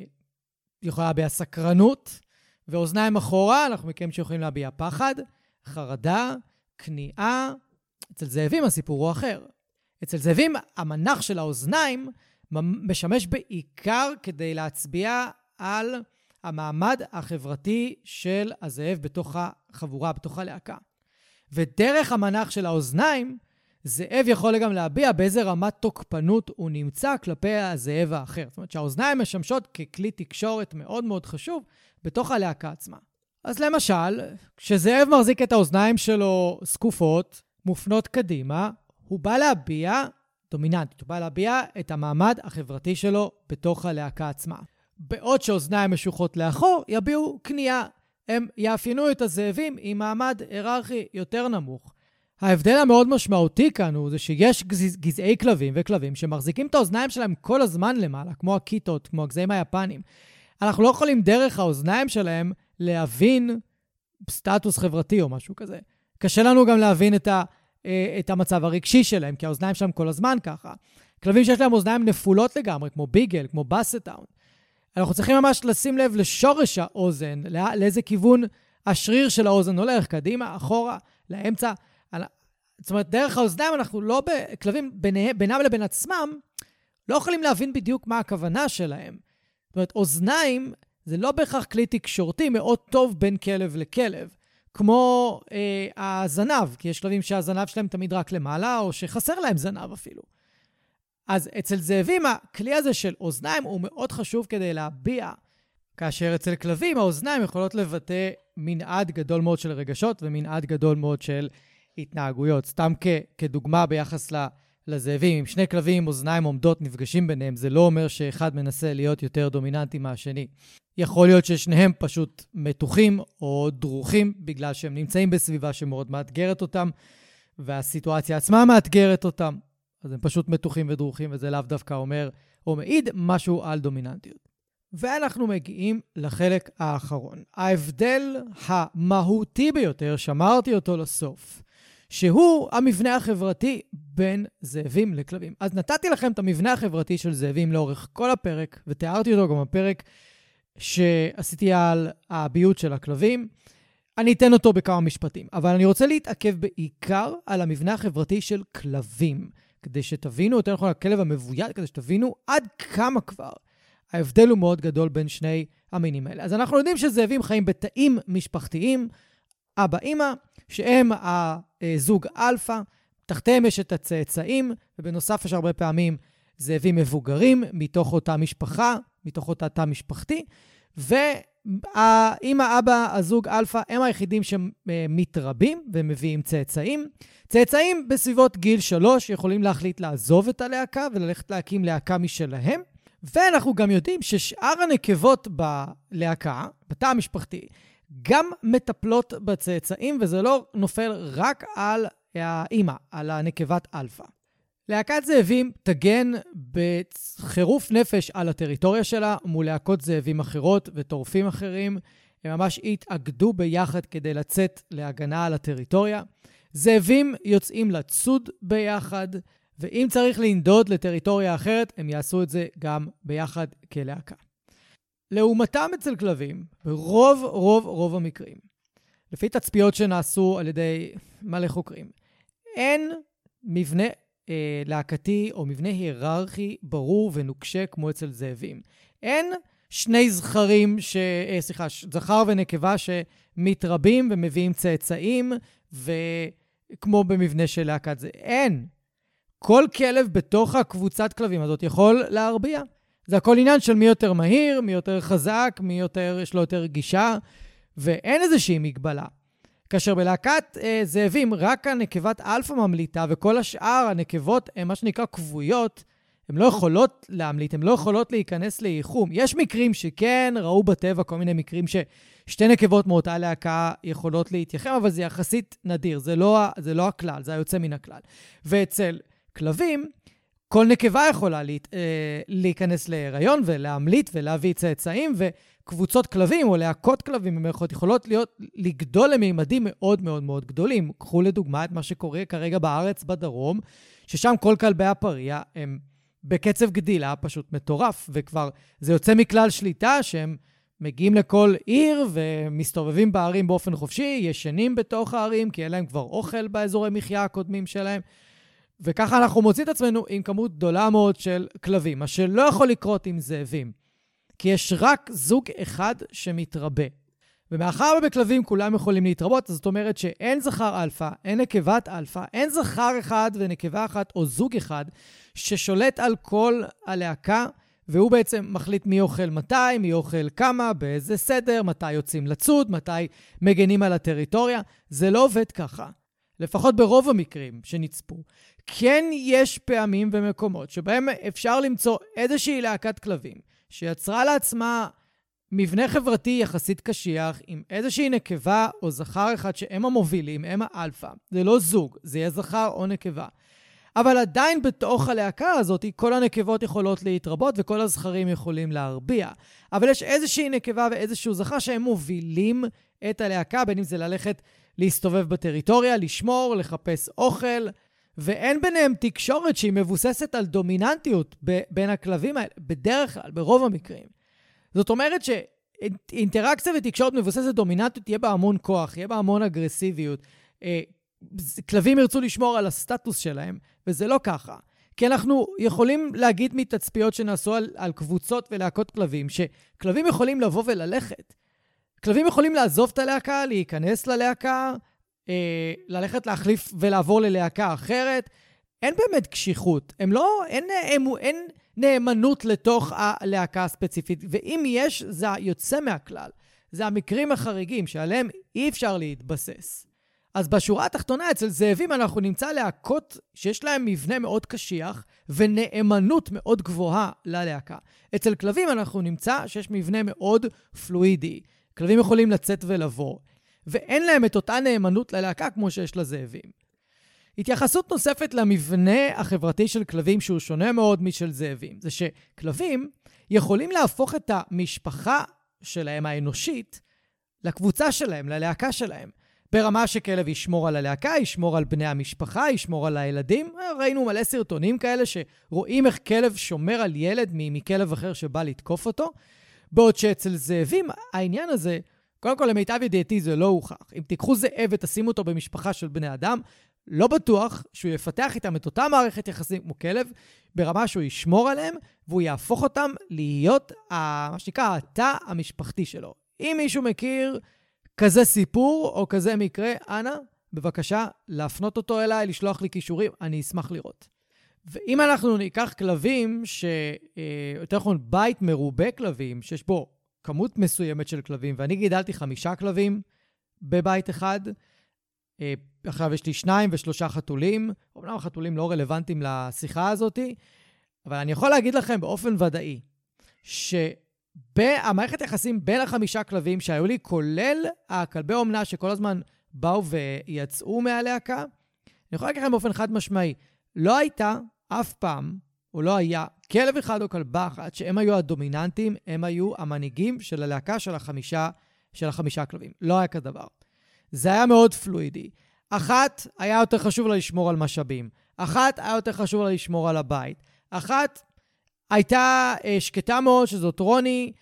יכולה להביע סקרנות, ואוזניים אחורה, אנחנו מכירים שיכולים להביע פחד, חרדה, כניעה. אצל זאבים הסיפור הוא אחר. אצל זאבים המנח של האוזניים משמש בעיקר כדי להצביע על המעמד החברתי של הזאב בתוך החבורה, בתוך הלהקה. ודרך המנח של האוזניים, זאב יכול גם להביע באיזה רמת תוקפנות הוא נמצא כלפי הזאב האחר. זאת אומרת שהאוזניים משמשות ככלי תקשורת מאוד מאוד חשוב בתוך הלהקה עצמה. אז למשל, כשזאב מחזיק את האוזניים שלו זקופות, מופנות קדימה, הוא בא להביע, דומיננטית, הוא בא להביע את המעמד החברתי שלו בתוך הלהקה עצמה. בעוד שאוזניים משוחות לאחור, יביעו כניעה. הם יאפיינו את הזאבים עם מעמד היררכי יותר נמוך. ההבדל המאוד משמעותי כאן הוא זה שיש גז... גזעי כלבים וכלבים שמחזיקים את האוזניים שלהם כל הזמן למעלה, כמו הקיטות, כמו הגזעים היפנים. אנחנו לא יכולים דרך האוזניים שלהם להבין סטטוס חברתי או משהו כזה. קשה לנו גם להבין את, ה, אה, את המצב הרגשי שלהם, כי האוזניים שלהם כל הזמן ככה. כלבים שיש להם אוזניים נפולות לגמרי, כמו ביגל, כמו באסטאון. אנחנו צריכים ממש לשים לב לשורש האוזן, לא, לאיזה כיוון השריר של האוזן הולך, קדימה, אחורה, לאמצע. זאת אומרת, דרך האוזניים אנחנו לא, כלבים בינם לבין עצמם, לא יכולים להבין בדיוק מה הכוונה שלהם. זאת אומרת, אוזניים זה לא בהכרח כלי תקשורתי מאוד טוב בין כלב לכלב. כמו אה, הזנב, כי יש כלבים שהזנב שלהם תמיד רק למעלה, או שחסר להם זנב אפילו. אז אצל זאבים הכלי הזה של אוזניים הוא מאוד חשוב כדי להביע, כאשר אצל כלבים האוזניים יכולות לבטא מנעד גדול מאוד של רגשות ומנעד גדול מאוד של התנהגויות. סתם כ- כדוגמה ביחס לזאבים, אם שני כלבים עם אוזניים עומדות נפגשים ביניהם, זה לא אומר שאחד מנסה להיות יותר דומיננטי מהשני. יכול להיות ששניהם פשוט מתוחים או דרוכים בגלל שהם נמצאים בסביבה שמאוד מאתגרת אותם, והסיטואציה עצמה מאתגרת אותם. אז הם פשוט מתוחים ודרוכים, וזה לאו דווקא אומר או מעיד משהו על דומיננטיות. ואנחנו מגיעים לחלק האחרון. ההבדל המהותי ביותר, שמרתי אותו לסוף, שהוא המבנה החברתי בין זאבים לכלבים. אז נתתי לכם את המבנה החברתי של זאבים לאורך כל הפרק, ותיארתי אותו גם בפרק שעשיתי על הביוט של הכלבים. אני אתן אותו בכמה משפטים, אבל אני רוצה להתעכב בעיקר על המבנה החברתי של כלבים, כדי שתבינו, יותר נכון, הכלב המבוית, כדי שתבינו עד כמה כבר ההבדל הוא מאוד גדול בין שני המינים האלה. אז אנחנו יודעים שזאבים חיים בתאים משפחתיים, אבא, אימא, שהם הזוג אלפא, תחתיהם יש את הצאצאים, ובנוסף יש הרבה פעמים זאבים מבוגרים מתוך אותה משפחה, מתוך אותה תא משפחתי, ואמא, אבא, הזוג אלפא, הם היחידים שמתרבים ומביאים צאצאים. צאצאים בסביבות גיל שלוש יכולים להחליט לעזוב את הלהקה וללכת להקים להקה משלהם. ואנחנו גם יודעים ששאר הנקבות בלהקה, בתא המשפחתי, גם מטפלות בצאצאים, וזה לא נופל רק על האימא, על הנקבת אלפא. להקת זאבים תגן בחירוף נפש על הטריטוריה שלה מול להקות זאבים אחרות וטורפים אחרים. הם ממש התאגדו ביחד כדי לצאת להגנה על הטריטוריה. זאבים יוצאים לצוד ביחד, ואם צריך לנדוד לטריטוריה אחרת, הם יעשו את זה גם ביחד כלהקה. לעומתם אצל כלבים, ברוב רוב רוב המקרים, לפי תצפיות שנעשו על ידי מלא חוקרים, אין מבנה אה, להקתי או מבנה היררכי ברור ונוקשה כמו אצל זאבים. אין שני זכרים, ש... אה, סליחה, זכר ונקבה שמתרבים ומביאים צאצאים, וכמו במבנה של להקת זה. אין. כל כלב בתוך הקבוצת כלבים הזאת יכול להרביע. זה הכל עניין של מי יותר מהיר, מי יותר חזק, מי יותר, יש לו יותר גישה, ואין איזושהי מגבלה. כאשר בלהקת אה, זאבים רק הנקבת אלפא ממליטה, וכל השאר, הנקבות, הן מה שנקרא כבויות, הן לא יכולות להמליט, הן לא יכולות להיכנס לייחום. יש מקרים שכן, ראו בטבע כל מיני מקרים ששתי נקבות מאותה להקה יכולות להתייחם, אבל זה יחסית נדיר, זה לא, זה לא הכלל, זה היוצא מן הכלל. ואצל כלבים, כל נקבה יכולה לה, אה, להיכנס להיריון ולהמליט ולהביא צאצאים, וקבוצות כלבים או להקות כלבים במירכאות יכולות להיות, לגדול למימדים מאוד מאוד מאוד גדולים. קחו לדוגמה את מה שקורה כרגע בארץ בדרום, ששם כל כלבי הפרא הם בקצב גדילה פשוט מטורף, וכבר זה יוצא מכלל שליטה שהם מגיעים לכל עיר ומסתובבים בערים באופן חופשי, ישנים בתוך הערים, כי אין להם כבר אוכל באזורי מחיה הקודמים שלהם. וככה אנחנו מוצאים את עצמנו עם כמות גדולה מאוד של כלבים, מה שלא יכול לקרות עם זאבים, כי יש רק זוג אחד שמתרבה. ומאחר ובכלבים כולם יכולים להתרבות, זאת אומרת שאין זכר אלפא, אין נקבת אלפא, אין זכר אחד ונקבה אחת או זוג אחד ששולט על כל הלהקה, והוא בעצם מחליט מי אוכל מתי, מי אוכל כמה, באיזה סדר, מתי יוצאים לצוד, מתי מגנים על הטריטוריה. זה לא עובד ככה. לפחות ברוב המקרים שנצפו. כן יש פעמים ומקומות שבהם אפשר למצוא איזושהי להקת כלבים שיצרה לעצמה מבנה חברתי יחסית קשיח עם איזושהי נקבה או זכר אחד שהם המובילים, הם האלפא. זה לא זוג, זה יהיה זכר או נקבה. אבל עדיין בתוך הלהקה הזאת, כל הנקבות יכולות להתרבות וכל הזכרים יכולים להרביע. אבל יש איזושהי נקבה ואיזשהו זכר שהם מובילים את הלהקה, בין אם זה ללכת להסתובב בטריטוריה, לשמור, לחפש אוכל, ואין ביניהם תקשורת שהיא מבוססת על דומיננטיות ב- בין הכלבים האלה, בדרך כלל, ברוב המקרים. זאת אומרת שאינטראקציה ותקשורת מבוססת דומיננטיות, יהיה בה המון כוח, יהיה בה המון אגרסיביות. אה, כלבים ירצו לשמור על הסטטוס שלהם, וזה לא ככה. כי אנחנו יכולים להגיד מתצפיות שנעשו על, על קבוצות ולהקות כלבים, שכלבים יכולים לבוא וללכת. כלבים יכולים לעזוב את הלהקה, להיכנס ללהקה, אה, ללכת להחליף ולעבור ללהקה אחרת. אין באמת קשיחות. הם לא, אין, הם, אין נאמנות לתוך הלהקה הספציפית, ואם יש, זה יוצא מהכלל. זה המקרים החריגים שעליהם אי אפשר להתבסס. אז בשורה התחתונה, אצל זאבים אנחנו נמצא להקות שיש להם מבנה מאוד קשיח ונאמנות מאוד גבוהה ללהקה. אצל כלבים אנחנו נמצא שיש מבנה מאוד פלואידי. כלבים יכולים לצאת ולבוא, ואין להם את אותה נאמנות ללהקה כמו שיש לזאבים. התייחסות נוספת למבנה החברתי של כלבים, שהוא שונה מאוד משל זאבים, זה שכלבים יכולים להפוך את המשפחה שלהם, האנושית, לקבוצה שלהם, ללהקה שלהם. ברמה שכלב ישמור על הלהקה, ישמור על בני המשפחה, ישמור על הילדים. ראינו מלא סרטונים כאלה שרואים איך כלב שומר על ילד מכלב אחר שבא לתקוף אותו. בעוד שאצל זאבים, העניין הזה, קודם כל, למיטב ידיעתי זה לא הוכח. אם תיקחו זאב ותשימו אותו במשפחה של בני אדם, לא בטוח שהוא יפתח איתם את אותה מערכת יחסים כמו כלב, ברמה שהוא ישמור עליהם, והוא יהפוך אותם להיות, ה, מה שנקרא, התא המשפחתי שלו. אם מישהו מכיר כזה סיפור או כזה מקרה, אנא, בבקשה, להפנות אותו אליי, לשלוח לי כישורים, אני אשמח לראות. ואם אנחנו ניקח כלבים, ש... אה, יותר נכון, בית מרובה כלבים, שיש בו כמות מסוימת של כלבים, ואני גידלתי חמישה כלבים בבית אחד, אה, עכשיו יש לי שניים ושלושה חתולים. אומנם החתולים לא רלוונטיים לשיחה הזאת, אבל אני יכול להגיד לכם באופן ודאי, שהמערכת יחסים בין החמישה כלבים שהיו לי, כולל הכלבי אומנה שכל הזמן באו ויצאו מהלהקה, אני יכול להגיד לכם באופן חד משמעי, לא הייתה אף פעם, או לא היה, כלב אחד או כלבה אחת שהם היו הדומיננטים, הם היו המנהיגים של הלהקה של החמישה, של החמישה כלבים. לא היה כדבר. זה היה מאוד פלואידי. אחת, היה יותר חשוב לה לשמור על משאבים. אחת, היה יותר חשוב לה לשמור על הבית. אחת, הייתה אה, שקטה מאוד, שזאת רוני,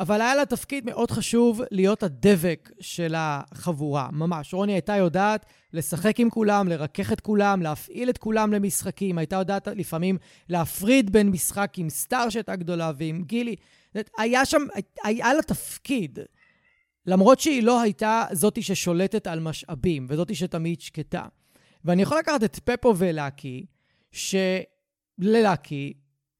אבל היה לה תפקיד מאוד חשוב להיות הדבק של החבורה, ממש. רוני הייתה יודעת לשחק עם כולם, לרכך את כולם, להפעיל את כולם למשחקים, הייתה יודעת לפעמים להפריד בין משחק עם סטאר שהייתה גדולה ועם גילי. היה שם, היה לה תפקיד. למרות שהיא לא הייתה זאתי ששולטת על משאבים, וזאתי שתמיד שקטה. ואני יכול לקחת את פפו ולאקי, שללאקי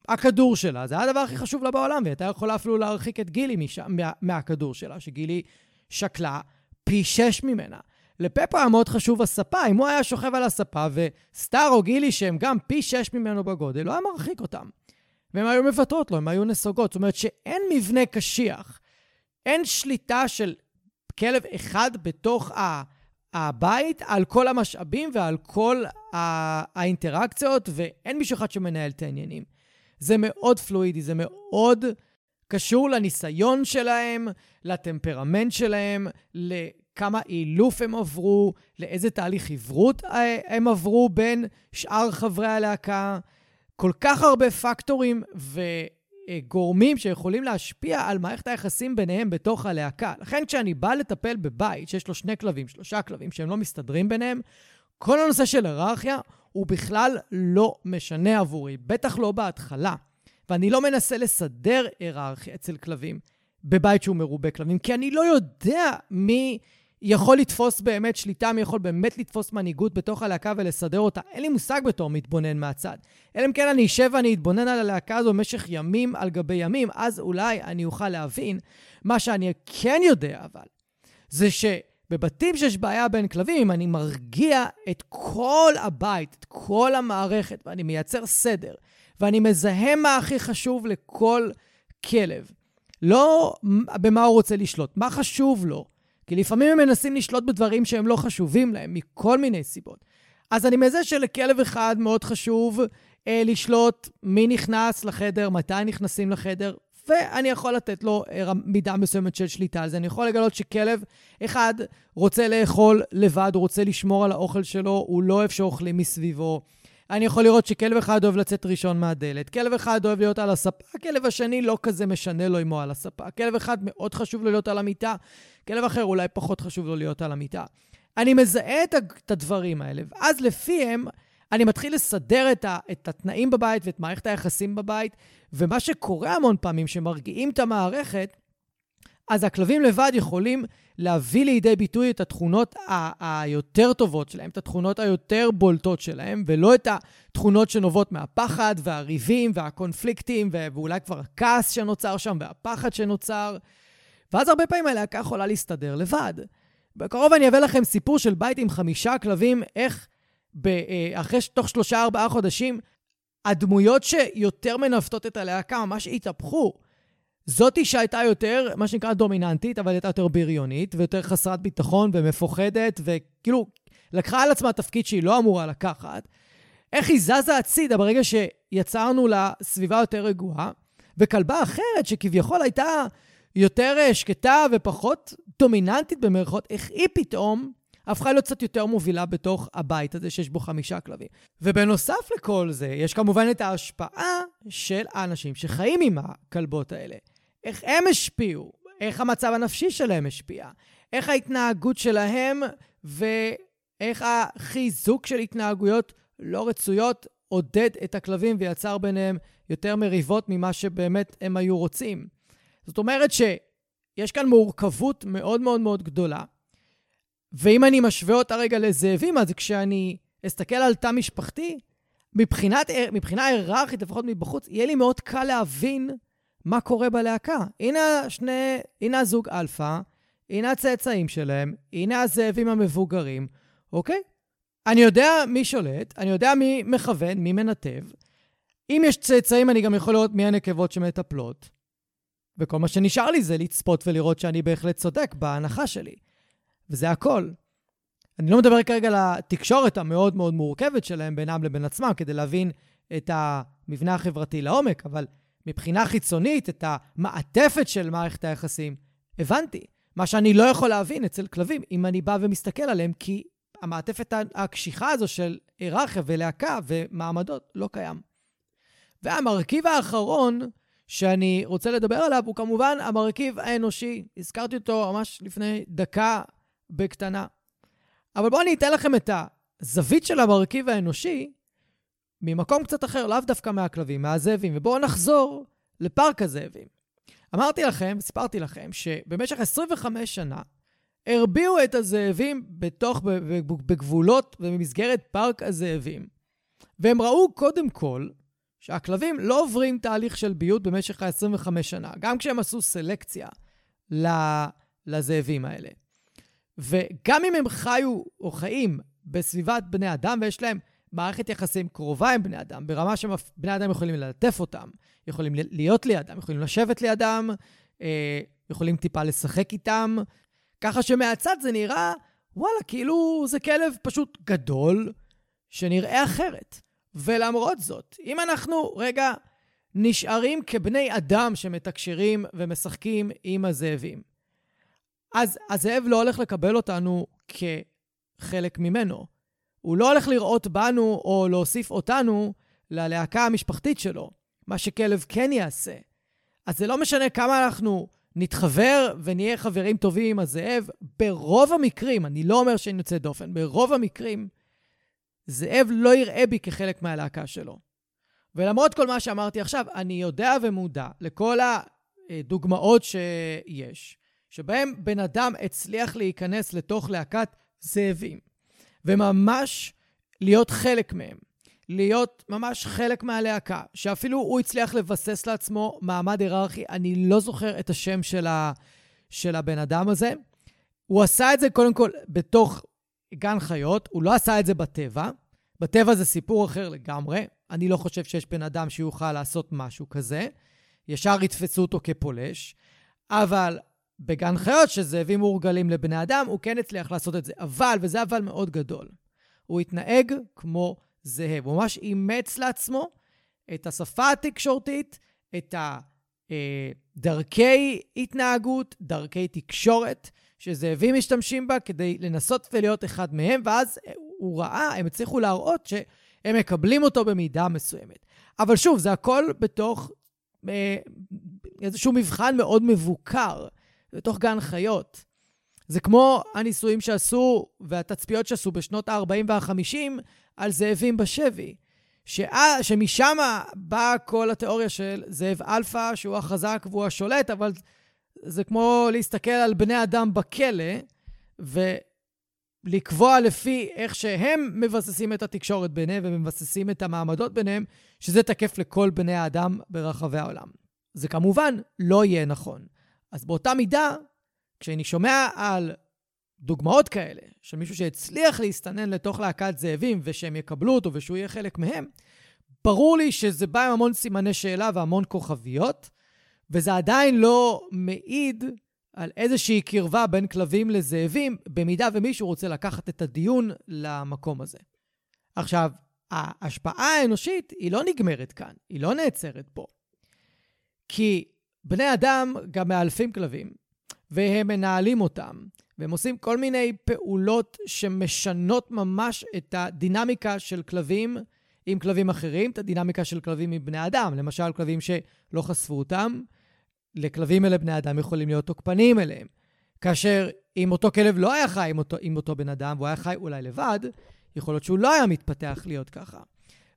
הכדור שלה, זה היה הדבר הכי חשוב לה בעולם, והיא הייתה יכולה אפילו להרחיק את גילי משם, מה, מהכדור שלה, שגילי שקלה פי שש ממנה. לפפו היה מאוד חשוב הספה, אם הוא היה שוכב על הספה, וסטאר או גילי, שהם גם פי שש ממנו בגודל, לא היה מרחיק אותם. והן היו מוותרות לו, הן היו נסוגות. זאת אומרת שאין מבנה קשיח, אין שליטה של כלב אחד בתוך ה... הבית על כל המשאבים ועל כל האינטראקציות, ואין מישהו אחד שמנהל את העניינים. זה מאוד פלואידי, זה מאוד קשור לניסיון שלהם, לטמפרמנט שלהם, לכמה אילוף הם עברו, לאיזה תהליך עברות הם עברו בין שאר חברי הלהקה. כל כך הרבה פקטורים וגורמים שיכולים להשפיע על מערכת היחסים ביניהם בתוך הלהקה. לכן כשאני בא לטפל בבית שיש לו שני כלבים, שלושה כלבים, שהם לא מסתדרים ביניהם, כל הנושא של היררכיה הוא בכלל לא משנה עבורי, בטח לא בהתחלה. ואני לא מנסה לסדר היררכיה אצל כלבים. בבית שהוא מרובה כלבים, כי אני לא יודע מי יכול לתפוס באמת שליטה, מי יכול באמת לתפוס מנהיגות בתוך הלהקה ולסדר אותה. אין לי מושג בתור מתבונן מהצד. אלא אם כן אני אשב ואני אתבונן על הלהקה הזו במשך ימים על גבי ימים, אז אולי אני אוכל להבין. מה שאני כן יודע, אבל, זה שבבתים שיש בעיה בין כלבים, אני מרגיע את כל הבית, את כל המערכת, ואני מייצר סדר, ואני מזהה מה הכי חשוב לכל כלב, לא במה הוא רוצה לשלוט, מה חשוב לו. כי לפעמים הם מנסים לשלוט בדברים שהם לא חשובים להם, מכל מיני סיבות. אז אני מזהה שלכלב אחד מאוד חשוב אה, לשלוט מי נכנס לחדר, מתי נכנסים לחדר, ואני יכול לתת לו אה, מידה מסוימת של שליטה על זה. אני יכול לגלות שכלב אחד רוצה לאכול לבד, הוא רוצה לשמור על האוכל שלו, הוא לא אוהב שאוכלים מסביבו. אני יכול לראות שכלב אחד אוהב לצאת ראשון מהדלת, כלב אחד אוהב להיות על הספה, הכלב השני לא כזה משנה לו אם הוא על הספה. כלב אחד מאוד חשוב לו להיות על המיטה, כלב אחר אולי פחות חשוב לו להיות על המיטה. אני מזהה את הדברים האלה, ואז לפיהם אני מתחיל לסדר את, ה, את התנאים בבית ואת מערכת היחסים בבית, ומה שקורה המון פעמים, שמרגיעים את המערכת, אז הכלבים לבד יכולים להביא לידי ביטוי את התכונות ה- היותר טובות שלהם, את התכונות היותר בולטות שלהם, ולא את התכונות שנובעות מהפחד והריבים והקונפליקטים, ואולי כבר הכעס שנוצר שם והפחד שנוצר. ואז הרבה פעמים הלהקה יכולה להסתדר לבד. בקרוב אני אביא לכם סיפור של בית עם חמישה כלבים, איך אה, אחרי, תוך שלושה-ארבעה חודשים, הדמויות שיותר מנווטות את הלהקה ממש התהפכו. זאתי שהייתה יותר, מה שנקרא דומיננטית, אבל הייתה יותר בריונית, ויותר חסרת ביטחון ומפוחדת, וכאילו, לקחה על עצמה תפקיד שהיא לא אמורה לקחת. איך היא זזה הצידה ברגע שיצרנו לה סביבה יותר רגועה, וכלבה אחרת שכביכול הייתה יותר אה, שקטה ופחות דומיננטית במרכאות, איך היא פתאום הפכה להיות קצת יותר מובילה בתוך הבית הזה שיש בו חמישה כלבים. ובנוסף לכל זה, יש כמובן את ההשפעה של האנשים שחיים עם הכלבות האלה. איך הם השפיעו, איך המצב הנפשי שלהם השפיע, איך ההתנהגות שלהם ואיך החיזוק של התנהגויות לא רצויות עודד את הכלבים ויצר ביניהם יותר מריבות ממה שבאמת הם היו רוצים. זאת אומרת שיש כאן מורכבות מאוד מאוד מאוד גדולה. ואם אני משווה אותה רגע לזאבים, אז כשאני אסתכל על תא משפחתי, מבחינת, מבחינה היררכית, לפחות מבחוץ, יהיה לי מאוד קל להבין מה קורה בלהקה. הנה שני, הנה הזוג אלפא, הנה הצאצאים שלהם, הנה הזאבים המבוגרים, אוקיי? אני יודע מי שולט, אני יודע מי מכוון, מי מנתב. אם יש צאצאים, אני גם יכול לראות מי הנקבות שמטפלות. וכל מה שנשאר לי זה לצפות ולראות שאני בהחלט צודק בהנחה שלי. וזה הכל. אני לא מדבר כרגע על התקשורת המאוד מאוד מורכבת שלהם בינם לבין עצמם, כדי להבין את המבנה החברתי לעומק, אבל מבחינה חיצונית, את המעטפת של מערכת היחסים, הבנתי. מה שאני לא יכול להבין אצל כלבים, אם אני בא ומסתכל עליהם, כי המעטפת הקשיחה הזו של היררכיה ולהקה ומעמדות לא קיים. והמרכיב האחרון שאני רוצה לדבר עליו הוא כמובן המרכיב האנושי. הזכרתי אותו ממש לפני דקה בקטנה. אבל בואו אני אתן לכם את הזווית של המרכיב האנושי ממקום קצת אחר, לאו דווקא מהכלבים, מהזאבים, ובואו נחזור לפארק הזאבים. אמרתי לכם, סיפרתי לכם, שבמשך 25 שנה הרביעו את הזאבים בתוך, בגבולות ובמסגרת פארק הזאבים. והם ראו קודם כל שהכלבים לא עוברים תהליך של ביות במשך ה-25 שנה, גם כשהם עשו סלקציה לזאבים האלה. וגם אם הם חיו או חיים בסביבת בני אדם ויש להם מערכת יחסים קרובה עם בני אדם, ברמה שבני אדם יכולים ללטף אותם, יכולים להיות לידם, יכולים לשבת לידם, אה, יכולים טיפה לשחק איתם, ככה שמהצד זה נראה, וואלה, כאילו זה כלב פשוט גדול, שנראה אחרת. ולמרות זאת, אם אנחנו רגע נשארים כבני אדם שמתקשרים ומשחקים עם הזאבים, אז הזאב לא הולך לקבל אותנו כחלק ממנו. הוא לא הולך לראות בנו או להוסיף אותנו ללהקה המשפחתית שלו, מה שכלב כן יעשה. אז זה לא משנה כמה אנחנו נתחבר ונהיה חברים טובים עם הזאב, ברוב המקרים, אני לא אומר שאני יוצא דופן, ברוב המקרים, זאב לא יראה בי כחלק מהלהקה שלו. ולמרות כל מה שאמרתי עכשיו, אני יודע ומודע לכל דוגמאות שיש, שבהם בן אדם הצליח להיכנס לתוך להקת זאבים, וממש להיות חלק מהם. להיות ממש חלק מהלהקה, שאפילו הוא הצליח לבסס לעצמו מעמד היררכי, אני לא זוכר את השם של, ה, של הבן אדם הזה. הוא עשה את זה קודם כל בתוך גן חיות, הוא לא עשה את זה בטבע. בטבע זה סיפור אחר לגמרי. אני לא חושב שיש בן אדם שיוכל לעשות משהו כזה. ישר יתפסו אותו כפולש. אבל בגן חיות, שזאבים מורגלים לבני אדם, הוא כן הצליח לעשות את זה. אבל, וזה אבל מאוד גדול, הוא התנהג כמו זאב. הוא ממש אימץ לעצמו את השפה התקשורתית, את אה, התנהגות, דרכי תקשורת, שזאבים משתמשים בה כדי לנסות ולהיות אחד מהם, ואז הוא ראה, הם הצליחו להראות שהם מקבלים אותו במידה מסוימת. אבל שוב, זה הכל בתוך אה, איזשהו מבחן מאוד מבוקר, בתוך גן חיות. זה כמו הניסויים שעשו והתצפיות שעשו בשנות ה-40 וה-50 על זאבים בשבי. שע, שמשם באה כל התיאוריה של זאב אלפא, שהוא החזק והוא השולט, אבל זה כמו להסתכל על בני אדם בכלא, ולקבוע לפי איך שהם מבססים את התקשורת ביניהם ומבססים את המעמדות ביניהם, שזה תקף לכל בני האדם ברחבי העולם. זה כמובן לא יהיה נכון. אז באותה מידה, כשאני שומע על דוגמאות כאלה, של מישהו שהצליח להסתנן לתוך להקת זאבים ושהם יקבלו אותו ושהוא יהיה חלק מהם, ברור לי שזה בא עם המון סימני שאלה והמון כוכביות, וזה עדיין לא מעיד על איזושהי קרבה בין כלבים לזאבים, במידה ומישהו רוצה לקחת את הדיון למקום הזה. עכשיו, ההשפעה האנושית היא לא נגמרת כאן, היא לא נעצרת פה. כי בני אדם גם מאלפים כלבים, והם מנהלים אותם, והם עושים כל מיני פעולות שמשנות ממש את הדינמיקה של כלבים עם כלבים אחרים, את הדינמיקה של כלבים עם בני אדם. למשל, כלבים שלא חשפו אותם, לכלבים אלה בני אדם יכולים להיות תוקפניים אליהם. כאשר אם אותו כלב לא היה חי עם אותו, עם אותו בן אדם, והוא היה חי אולי לבד, יכול להיות שהוא לא היה מתפתח להיות ככה.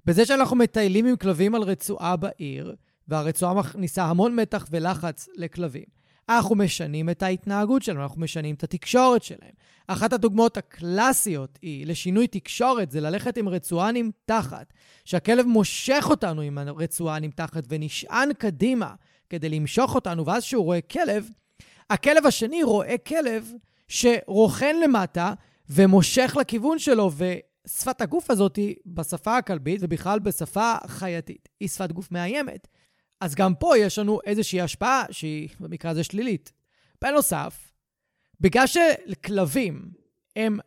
בזה שאנחנו מטיילים עם כלבים על רצועה בעיר, והרצועה מכניסה המון מתח ולחץ לכלבים, אנחנו משנים את ההתנהגות שלנו, אנחנו משנים את התקשורת שלהם. אחת הדוגמאות הקלאסיות היא לשינוי תקשורת, זה ללכת עם רצועה נמתחת, שהכלב מושך אותנו עם הרצועה הנמתחת ונשען קדימה כדי למשוך אותנו, ואז כשהוא רואה כלב, הכלב השני רואה כלב שרוכן למטה ומושך לכיוון שלו, ושפת הגוף הזאת בשפה הכלבית ובכלל בשפה חייתית, היא שפת גוף מאיימת. אז גם פה יש לנו איזושהי השפעה שהיא במקרה הזה שלילית. בנוסף, בגלל שכלבים הם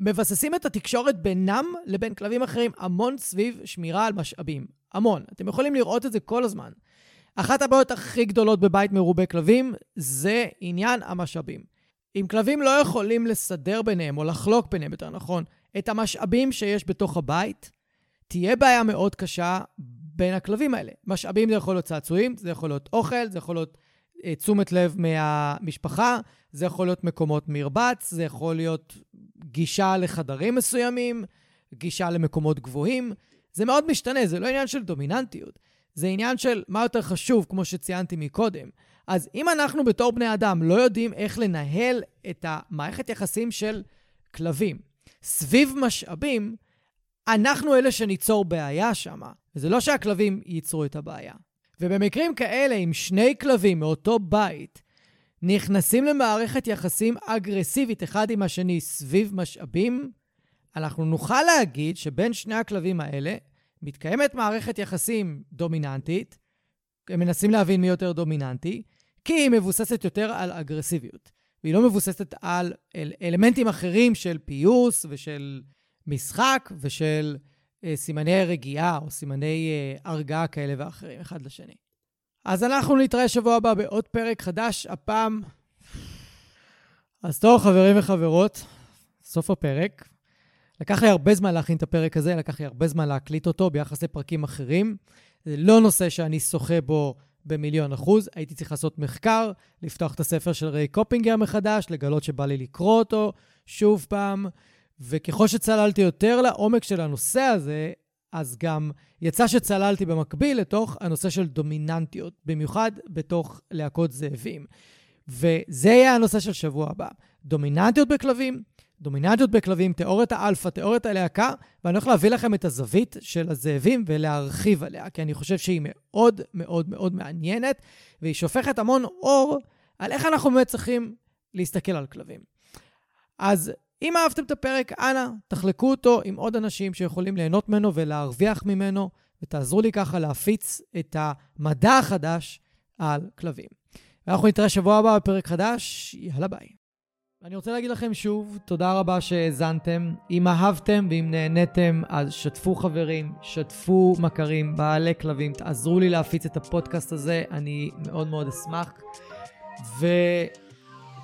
מבססים את התקשורת בינם לבין כלבים אחרים המון סביב שמירה על משאבים. המון. אתם יכולים לראות את זה כל הזמן. אחת הבעיות הכי גדולות בבית מרובה כלבים זה עניין המשאבים. אם כלבים לא יכולים לסדר ביניהם, או לחלוק ביניהם, יותר נכון, את המשאבים שיש בתוך הבית, תהיה בעיה מאוד קשה בין הכלבים האלה. משאבים זה יכול להיות צעצועים, זה יכול להיות אוכל, זה יכול להיות אה, תשומת לב מהמשפחה, זה יכול להיות מקומות מרבץ, זה יכול להיות גישה לחדרים מסוימים, גישה למקומות גבוהים. זה מאוד משתנה, זה לא עניין של דומיננטיות. זה עניין של מה יותר חשוב, כמו שציינתי מקודם. אז אם אנחנו בתור בני אדם לא יודעים איך לנהל את המערכת יחסים של כלבים סביב משאבים, אנחנו אלה שניצור בעיה שם. וזה לא שהכלבים ייצרו את הבעיה. ובמקרים כאלה, אם שני כלבים מאותו בית נכנסים למערכת יחסים אגרסיבית אחד עם השני סביב משאבים, אנחנו נוכל להגיד שבין שני הכלבים האלה מתקיימת מערכת יחסים דומיננטית, הם מנסים להבין מי יותר דומיננטי, כי היא מבוססת יותר על אגרסיביות, והיא לא מבוססת על אל- אלמנטים אחרים של פיוס ושל משחק ושל אה, סימני רגיעה או סימני אה, הרגעה כאלה ואחרים אחד לשני. אז אנחנו נתראה שבוע הבא בעוד פרק חדש, הפעם... אז טוב, חברים וחברות, סוף הפרק. לקח לי הרבה זמן להכין את הפרק הזה, לקח לי הרבה זמן להקליט אותו ביחס לפרקים אחרים. זה לא נושא שאני שוחה בו במיליון אחוז. הייתי צריך לעשות מחקר, לפתוח את הספר של ריי קופינגר מחדש, לגלות שבא לי לקרוא אותו שוב פעם. וככל שצללתי יותר לעומק של הנושא הזה, אז גם יצא שצללתי במקביל לתוך הנושא של דומיננטיות, במיוחד בתוך להקות זאבים. וזה יהיה הנושא של שבוע הבא. דומיננטיות בכלבים, דומיננטיות בכלבים, תיאוריית האלפא, תיאוריית הלהקה, ואני הולך להביא לכם את הזווית של הזאבים ולהרחיב עליה, כי אני חושב שהיא מאוד מאוד מאוד מעניינת, והיא שופכת המון אור על איך אנחנו באמת צריכים להסתכל על כלבים. אז אם אהבתם את הפרק, אנא, תחלקו אותו עם עוד אנשים שיכולים ליהנות ממנו ולהרוויח ממנו, ותעזרו לי ככה להפיץ את המדע החדש על כלבים. ואנחנו נתראה שבוע הבא בפרק חדש, יאללה ביי. אני רוצה להגיד לכם שוב, תודה רבה שהאזנתם. אם אהבתם ואם נהניתם, אז שתפו חברים, שתפו מכרים, בעלי כלבים, תעזרו לי להפיץ את הפודקאסט הזה, אני מאוד מאוד אשמח. ו...